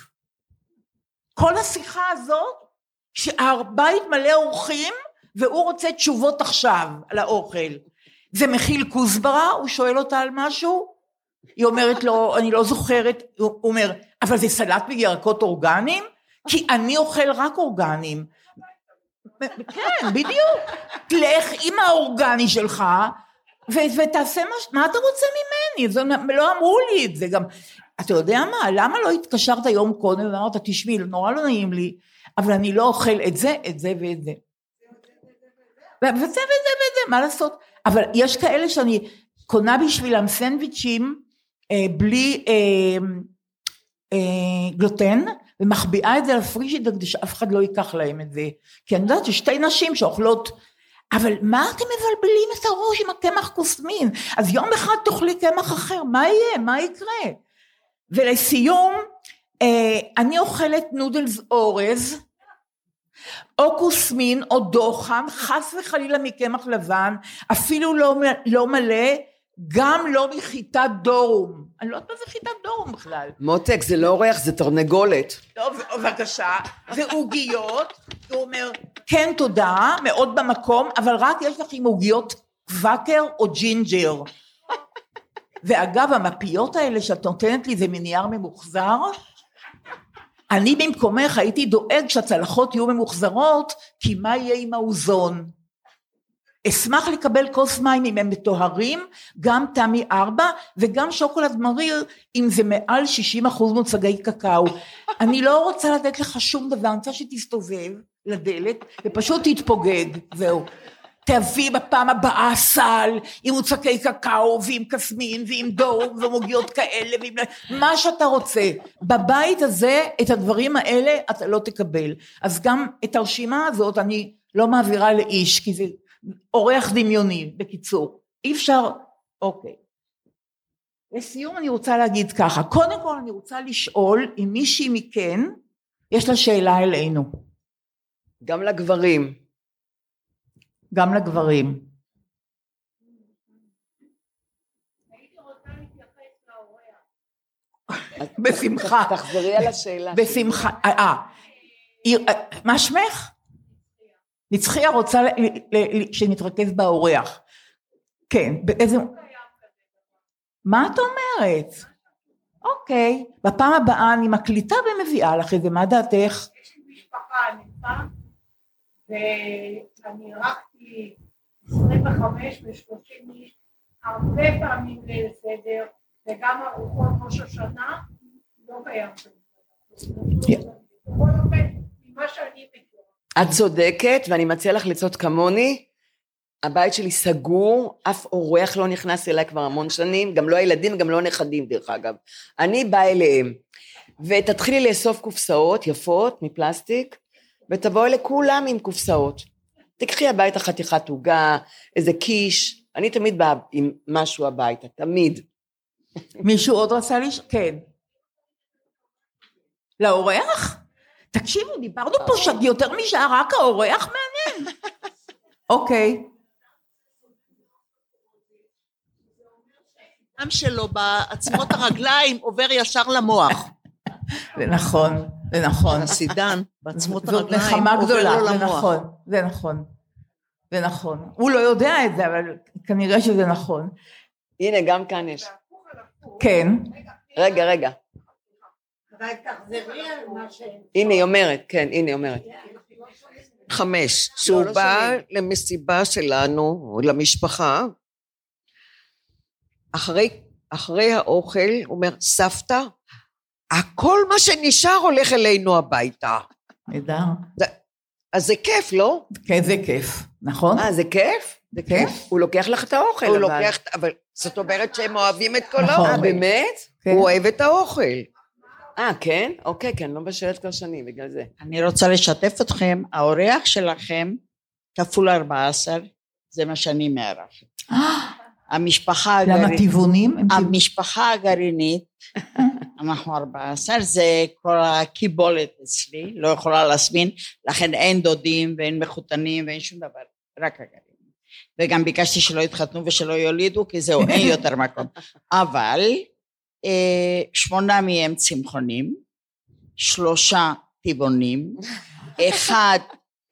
כל השיחה הזאת, שהבית מלא אורחים והוא רוצה תשובות עכשיו על האוכל. זה מכיל כוסברה? הוא שואל אותה על משהו? היא אומרת לו, אני לא זוכרת, הוא אומר, אבל זה סלט מירקות אורגניים? כי אני אוכל רק אורגנים. כן, בדיוק. לך עם האורגני שלך, ו- ותעשה מה, מה אתה רוצה ממני? זה, לא אמרו לי את זה גם. אתה יודע מה, למה לא התקשרת יום קודם ואמרת, תשמעי, נורא לא נעים לי, אבל אני לא אוכל את זה, את זה ואת זה. וזה וזה וזה, מה לעשות? אבל יש כאלה שאני קונה בשבילם סנדוויצ'ים בלי אה, אה, גלוטן, ומחביאה את זה לפרישידר כדי שאף אחד לא ייקח להם את זה. כי אני יודעת ששתי נשים שאוכלות, אבל מה אתם מבלבלים את הראש עם הקמח כוסמין? אז יום אחד תאכלי קמח אחר, מה יהיה? מה יקרה? ולסיום, אה, אני אוכלת נודלס אורז, או כוסמין או דוחם, חס וחלילה מקמח לבן, אפילו לא, לא מלא, גם לא מחיטת דורום. אני לא יודעת מה זה חיטת דורום בכלל. מותק, זה לא אורח, זה תרנגולת. טוב, בבקשה. זה עוגיות, הוא אומר, כן תודה, מאוד במקום, אבל רק יש לך עם עוגיות קוואקר או ג'ינג'ר. ואגב, המפיות האלה שאת נותנת לי זה מנייר ממוחזר, אני במקומך הייתי דואג שהצלחות יהיו ממוחזרות, כי מה יהיה עם האוזון? אשמח לקבל כוס מים אם הם מטוהרים, גם תמי ארבע וגם שוקולד מריר אם זה מעל 60 אחוז מוצגי קקאו. [LAUGHS] אני לא רוצה לתת לך שום דבר, אני רוצה שתסתובב לדלת ופשוט תתפוגג, זהו. תביא בפעם הבאה סל עם מוצקי קקאו ועם קסמין ועם דור ומוגיות כאלה ועם מה שאתה רוצה. בבית הזה את הדברים האלה אתה לא תקבל. אז גם את הרשימה הזאת אני לא מעבירה לאיש כי זה אורח דמיוני בקיצור. אי אפשר, אוקיי. לסיום אני רוצה להגיד ככה, קודם כל אני רוצה לשאול אם מישהי מכן יש לה שאלה אלינו. גם לגברים. גם לגברים. בשמחה. תחזרי על השאלה. בשמחה. אה, אה מה שמך? נצחיה רוצה שנתרכז באורח. כן, באיזה... מה את אומרת? אוקיי, בפעם הבאה אני מקליטה ומביאה לך את זה, מה דעתך? יש לי משפחה ענפה, ואני אירחתי 25 ו-30 איש, הרבה פעמים ליל סדר, וגם ארוחות ראש השנה, לא קיים. בכל אופן, ממה שאני מכירה. את צודקת, ואני מציעה לך לצעוד כמוני. הבית שלי סגור, אף אורח לא נכנס אליי כבר המון שנים, גם לא הילדים, גם לא הנכדים דרך אגב. אני באה אליהם, ותתחילי לאסוף קופסאות יפות מפלסטיק, ותבואי לכולם עם קופסאות. תקחי הביתה חתיכת עוגה, איזה קיש, אני תמיד באה עם משהו הביתה, תמיד. מישהו עוד רצה לש... כן. לאורח? תקשיבו, דיברנו פה שאת יותר משעה, רק האורח מעניין. [LAUGHS] אוקיי. הדם שלו בעצמות הרגליים עובר ישר למוח. [LAUGHS] זה נכון, זה נכון. [LAUGHS] הסידן בעצמות הרגליים עובר גדולה, לו זה למוח. נכון, זה נכון. זה נכון. הוא לא יודע את זה, אבל כנראה שזה נכון. הנה, גם כאן יש. כן. רגע, רגע. אבל תחזרי על מה ש... הנה, היא אומרת, כן, הנה, היא אומרת. חמש, שהוא לא בא שומעים. למסיבה שלנו, למשפחה, אחרי, אחרי האוכל, הוא אומר, סבתא, הכל מה שנשאר הולך אלינו הביתה. נהדר. אז זה כיף, לא? כן, זה כיף, נכון? אה, זה כיף? זה כן. כיף. הוא לוקח לך את האוכל, הוא אבל. לוקח, אבל זאת אומרת שהם אוהבים את כל נכון. אה, האוכל. באמת? כן. הוא אוהב את האוכל. אה, כן? אוקיי, כן, לא מבשלת כבר שנים, בגלל זה. אני רוצה לשתף אתכם, האורח שלכם כפול 14, זה מה שאני מארחת. אה, [GASPS] המשפחה למה הגרעינית, טבעונים? הם טבע- המשפחה הגרעינית, [LAUGHS] אנחנו 14, זה כל הקיבולת אצלי, לא יכולה להזמין, לכן אין דודים ואין מחותנים ואין שום דבר, רק הגרעין. וגם ביקשתי שלא יתחתנו ושלא יולידו, כי זהו, אין יותר מקום. [LAUGHS] אבל שמונה מהם צמחונים, שלושה טבעונים, [LAUGHS] אחד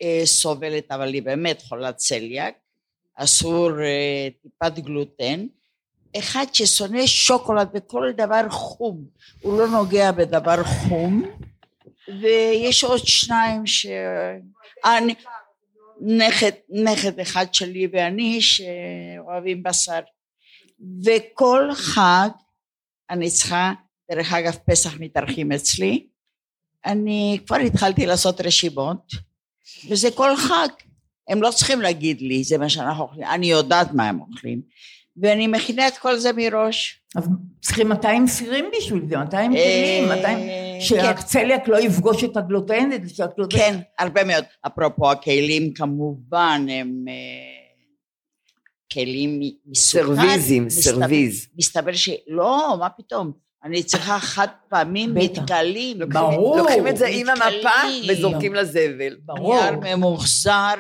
אה, סובלת, אבל היא באמת חולת צליאק, אסור אה, טיפת גלוטן, אחד ששונא שוקולד וכל דבר חום, הוא לא נוגע בדבר חום, ויש עוד שניים ש... אה, נ- נכד, נכד אחד שלי ואני שאוהבים בשר. וכל חג אני צריכה, דרך אגב פסח מתארחים אצלי, אני כבר התחלתי לעשות רשימות, וזה כל חג. הם לא צריכים להגיד לי, זה מה שאנחנו אוכלים, אני יודעת מה הם אוכלים. ואני מכינה את כל זה מראש. אז צריכים 200 סירים בשביל זה, 200 כלים, 200... אה, שרק צליאק לא יפגוש את הגלוטן. כן, הרבה מאוד. אפרופו הכלים כמובן הם אה, כלים מסוכן. סרוויזים, מסתבר- סרוויז. מסתבר שלא, מה פתאום? אני צריכה חד פעמים בטח. מתכלים. ברור. לוקחים את זה עם המפה. וזורקים לזבל. ברור. נייר ממוחזר,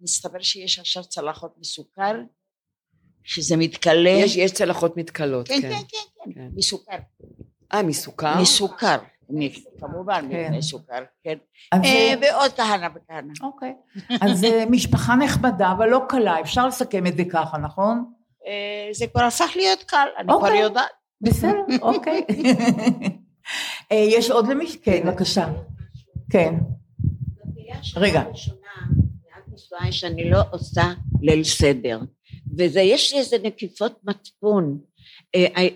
ומסתבר שיש עכשיו צלחות מסוכר, שזה מתכלה. יש, יש צלחות מתכלות, כן, כן. כן, כן, כן, כן. מסוכר. אה, מסוכר? מסוכר. כמובן, כן. מפני סוכר, כן. אה, ועוד כהנה וכהנה. אוקיי. אז אה, [LAUGHS] משפחה נחמדה, אבל לא קלה, אפשר לסכם את זה ככה, נכון? אה, זה כבר הפך להיות קל, אני אוקיי. כבר יודעת. בסדר, [LAUGHS] אוקיי. יש עוד למישהו? כן, בבקשה. כן. רגע. שאני לא עושה ליל סדר וזה יש לי איזה נקיפות מצפון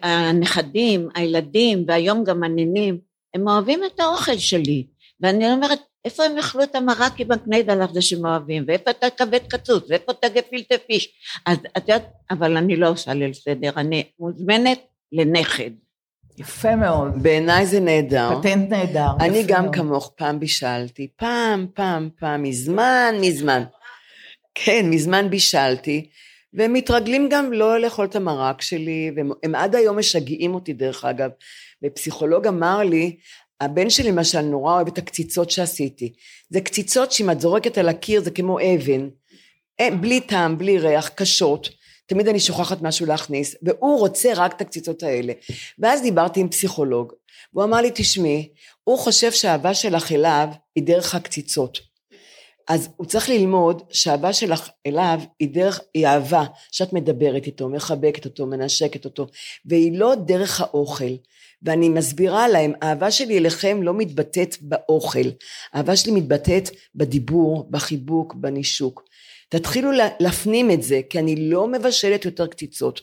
הנכדים הילדים והיום גם הנינים הם אוהבים את האוכל שלי ואני אומרת איפה הם יאכלו את המרק עם הקניידל הזה שהם אוהבים ואיפה את הכבד קצוץ ואיפה את הגפילטה פיש אז את יודעת אבל אני לא עושה ליל סדר אני מוזמנת לנכד יפה מאוד. בעיניי זה נהדר. פטנט נהדר. אני גם מאוד. כמוך פעם בישלתי, פעם, פעם, פעם, מזמן, מזמן. כן, מזמן בישלתי, והם מתרגלים גם לא לאכול את המרק שלי, והם הם עד היום משגעים אותי דרך אגב. ופסיכולוג אמר לי, הבן שלי למשל נורא אוהב את הקציצות שעשיתי. זה קציצות שאם את זורקת על הקיר זה כמו אבן, אה, בלי טעם, בלי ריח, קשות. תמיד אני שוכחת משהו להכניס, והוא רוצה רק את הקציצות האלה. ואז דיברתי עם פסיכולוג, והוא אמר לי, תשמעי, הוא חושב שהאהבה שלך אליו היא דרך הקציצות. אז הוא צריך ללמוד שהאהבה שלך אליו היא דרך, היא אהבה שאת מדברת איתו, מחבקת אותו, מנשקת אותו, והיא לא דרך האוכל. ואני מסבירה להם, האהבה שלי אליכם לא מתבטאת באוכל, האהבה שלי מתבטאת בדיבור, בחיבוק, בנישוק. תתחילו לה- להפנים את זה, כי אני לא מבשלת יותר קציצות,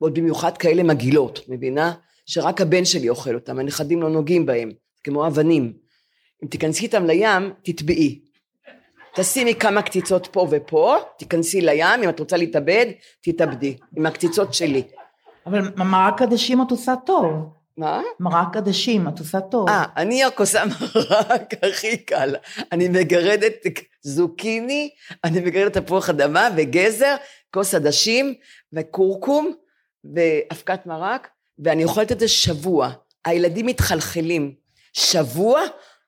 ועוד במיוחד כאלה מגעילות, מבינה? שרק הבן שלי אוכל אותם, הנכדים לא נוגעים בהם, כמו אבנים. אם תיכנסי איתם לים, תטבעי. תשימי כמה קציצות פה ופה, תיכנסי לים, אם את רוצה להתאבד, תתאבדי, עם הקציצות שלי. אבל מרק עדשים את עושה טוב. מה? מרק עדשים את עושה טוב. אה, אני רק עושה מרק [LAUGHS] הכי קל. אני מגרדת זוקיני, אני מגרדת תפוח אדמה וגזר, כוס עדשים וכורכום ואבקת מרק, ואני אוכלת את זה שבוע. הילדים מתחלחלים. שבוע,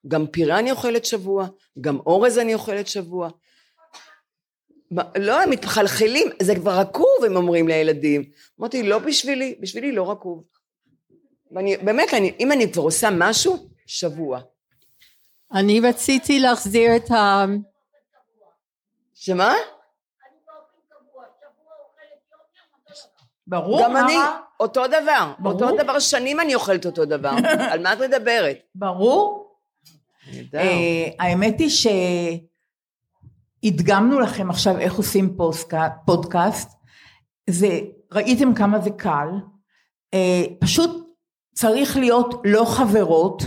גם פירה אני אוכלת שבוע, גם אורז אני אוכלת שבוע. מה, לא, הם מתחלחלים, זה כבר רקוב, הם אומרים לילדים. אמרתי, לא בשבילי, בשבילי לא רקוב. ואני, באמת, אני, אם אני כבר עושה משהו, שבוע. אני רציתי להחזיר את ה... שמה? ברור, גם מה אני? אותו דבר. ברור. אותו דבר, שנים אני אוכלת אותו דבר. [LAUGHS] על מה את מדברת? ברור. אה, האמת היא שהדגמנו לכם עכשיו איך עושים פודקאסט. זה, ראיתם כמה זה קל. אה, פשוט צריך להיות לא חברות.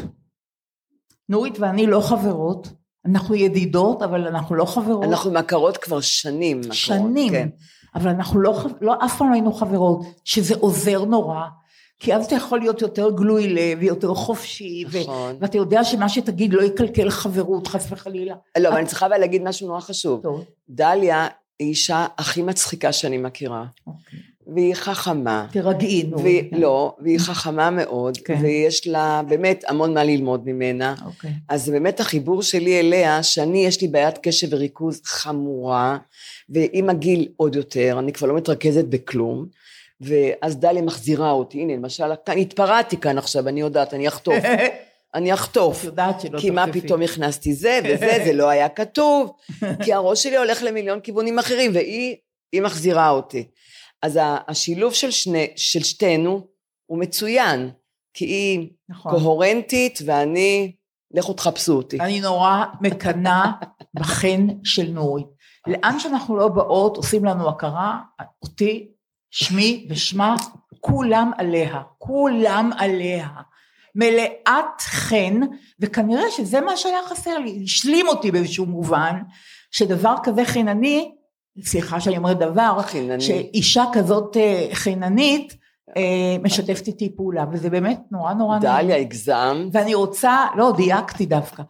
נורית ואני לא חברות. אנחנו ידידות, אבל אנחנו לא חברות. אנחנו מכרות כבר שנים. מכרות, שנים. כן. אבל אנחנו לא, לא, אף פעם לא היינו חברות, שזה עוזר נורא. כי אז אתה יכול להיות יותר גלוי לב ויותר חופשי, ו- נכון. ואתה יודע שמה שתגיד לא יקלקל חברות, חס וחלילה. לא, אבל אני צריכה אבל להגיד משהו נורא חשוב. טוב. דליה היא אישה הכי מצחיקה שאני מכירה. אוקיי. והיא חכמה. תרגעי, נו. והיא, לא, והיא חכמה מאוד, כן. ויש לה באמת המון מה ללמוד ממנה. אוקיי. אז באמת החיבור שלי אליה, שאני יש לי בעיית קשב וריכוז חמורה, ועם הגיל עוד יותר, אני כבר לא מתרכזת בכלום, ואז דליה מחזירה אותי, הנה למשל, כאן התפרעתי כאן עכשיו, אני יודעת, אני אחטוף, [LAUGHS] אני אחטוף, את יודעת שלא כי מה תחטפי. פתאום הכנסתי זה [LAUGHS] וזה, זה לא היה כתוב, כי הראש שלי הולך למיליון כיוונים אחרים, והיא היא מחזירה אותי. אז השילוב של, שני, של שתינו הוא מצוין, כי היא נכון. קוהרנטית ואני, לכו תחפשו אותי. אני נורא מקנאה בחן של נורית. לאן שאנחנו לא באות, עושים לנו הכרה, אותי, שמי ושמה, כולם עליה, כולם עליה. מלאת חן, וכנראה שזה מה שהיה חסר לי, השלים אותי באיזשהו מובן, שדבר כזה חינני, סליחה שאני אומרת דבר, חינני. שאישה כזאת אה, חיננית, אה, משתפת איתי פעולה, וזה באמת נורא נורא נעים. דליה, הגזמת. ואני רוצה, לא, דייקתי דווקא.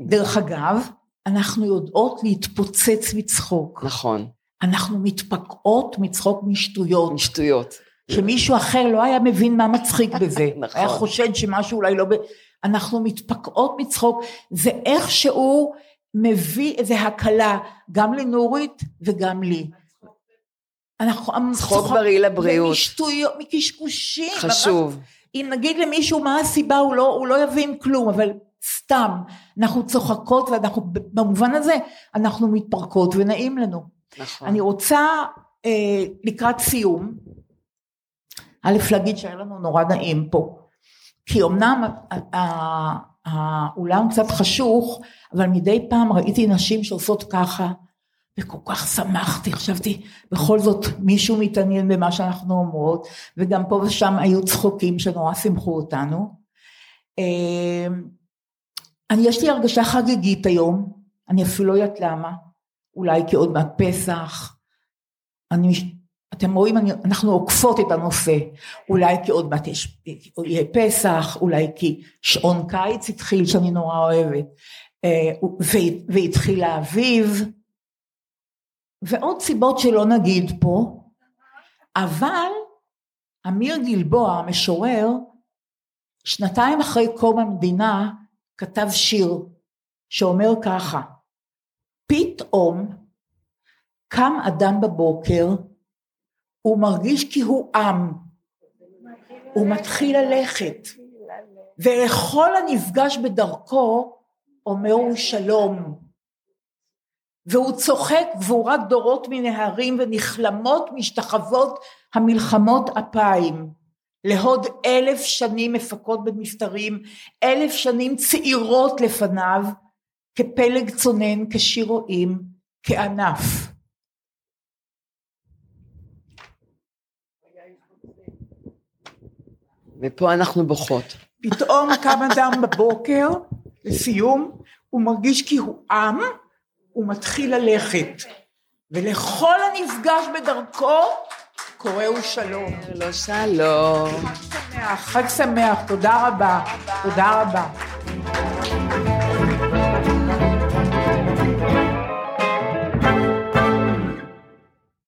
דרך אגב, אנחנו יודעות להתפוצץ מצחוק. נכון. אנחנו מתפקעות מצחוק משטויות. משטויות. שמישהו אחר לא היה מבין מה מצחיק בזה. [LAUGHS] נכון. היה חושד שמשהו אולי לא... ב... אנחנו מתפקעות מצחוק, זה איכשהו מביא איזו הקלה, גם לנורית וגם לי. אנחנו צחוק בריא לבריאות. ומשטויות, מקשקושים. חשוב. ממש, אם נגיד למישהו מה הסיבה, הוא לא, הוא לא יבין כלום, אבל סתם, אנחנו צוחקות ואנחנו, במובן הזה, אנחנו מתפרקות ונעים לנו. נכון. אני רוצה אה, לקראת סיום, א' להגיד שהיה לנו נורא נעים פה, כי אמנם האולם קצת חשוך, אבל מדי פעם ראיתי נשים שעושות ככה, וכל כך שמחתי, חשבתי, בכל זאת מישהו מתעניין במה שאנחנו אומרות, וגם פה ושם היו צחוקים שנורא שימחו אותנו. אה, אני, יש לי הרגשה חגיגית היום, אני אפילו לא יודעת למה, אולי כי עוד מעט פסח, אני, אתם רואים, אני, אנחנו עוקפות את הנושא, אולי כי עוד מעט יש, יהיה פסח, אולי כי שעון קיץ התחיל שאני נורא אוהבת, אה, והתחיל האביב, ועוד סיבות שלא נגיד פה, אבל אמיר גלבוע, המשורר, שנתיים אחרי קום המדינה, כתב שיר שאומר ככה, פתאום קם אדם בבוקר, הוא מרגיש כי הוא עם, הוא מתחיל ללכת, ולכל הנפגש בדרכו אומר הוא שלום, והוא צוחק רק דורות מנהרים ונכלמות משתחוות המלחמות אפיים. להוד אלף שנים מפקות במסתרים, אלף שנים צעירות לפניו, כפלג צונן, כשיר רועים, כענף. ופה אנחנו בוכות. פתאום קם אדם בבוקר, לסיום, הוא מרגיש כי הוא עם, הוא מתחיל ללכת. ולכל הנפגש בדרכו, קוראו שלום. לא שלום. חג שמח, חג שמח, תודה רבה. תודה רבה.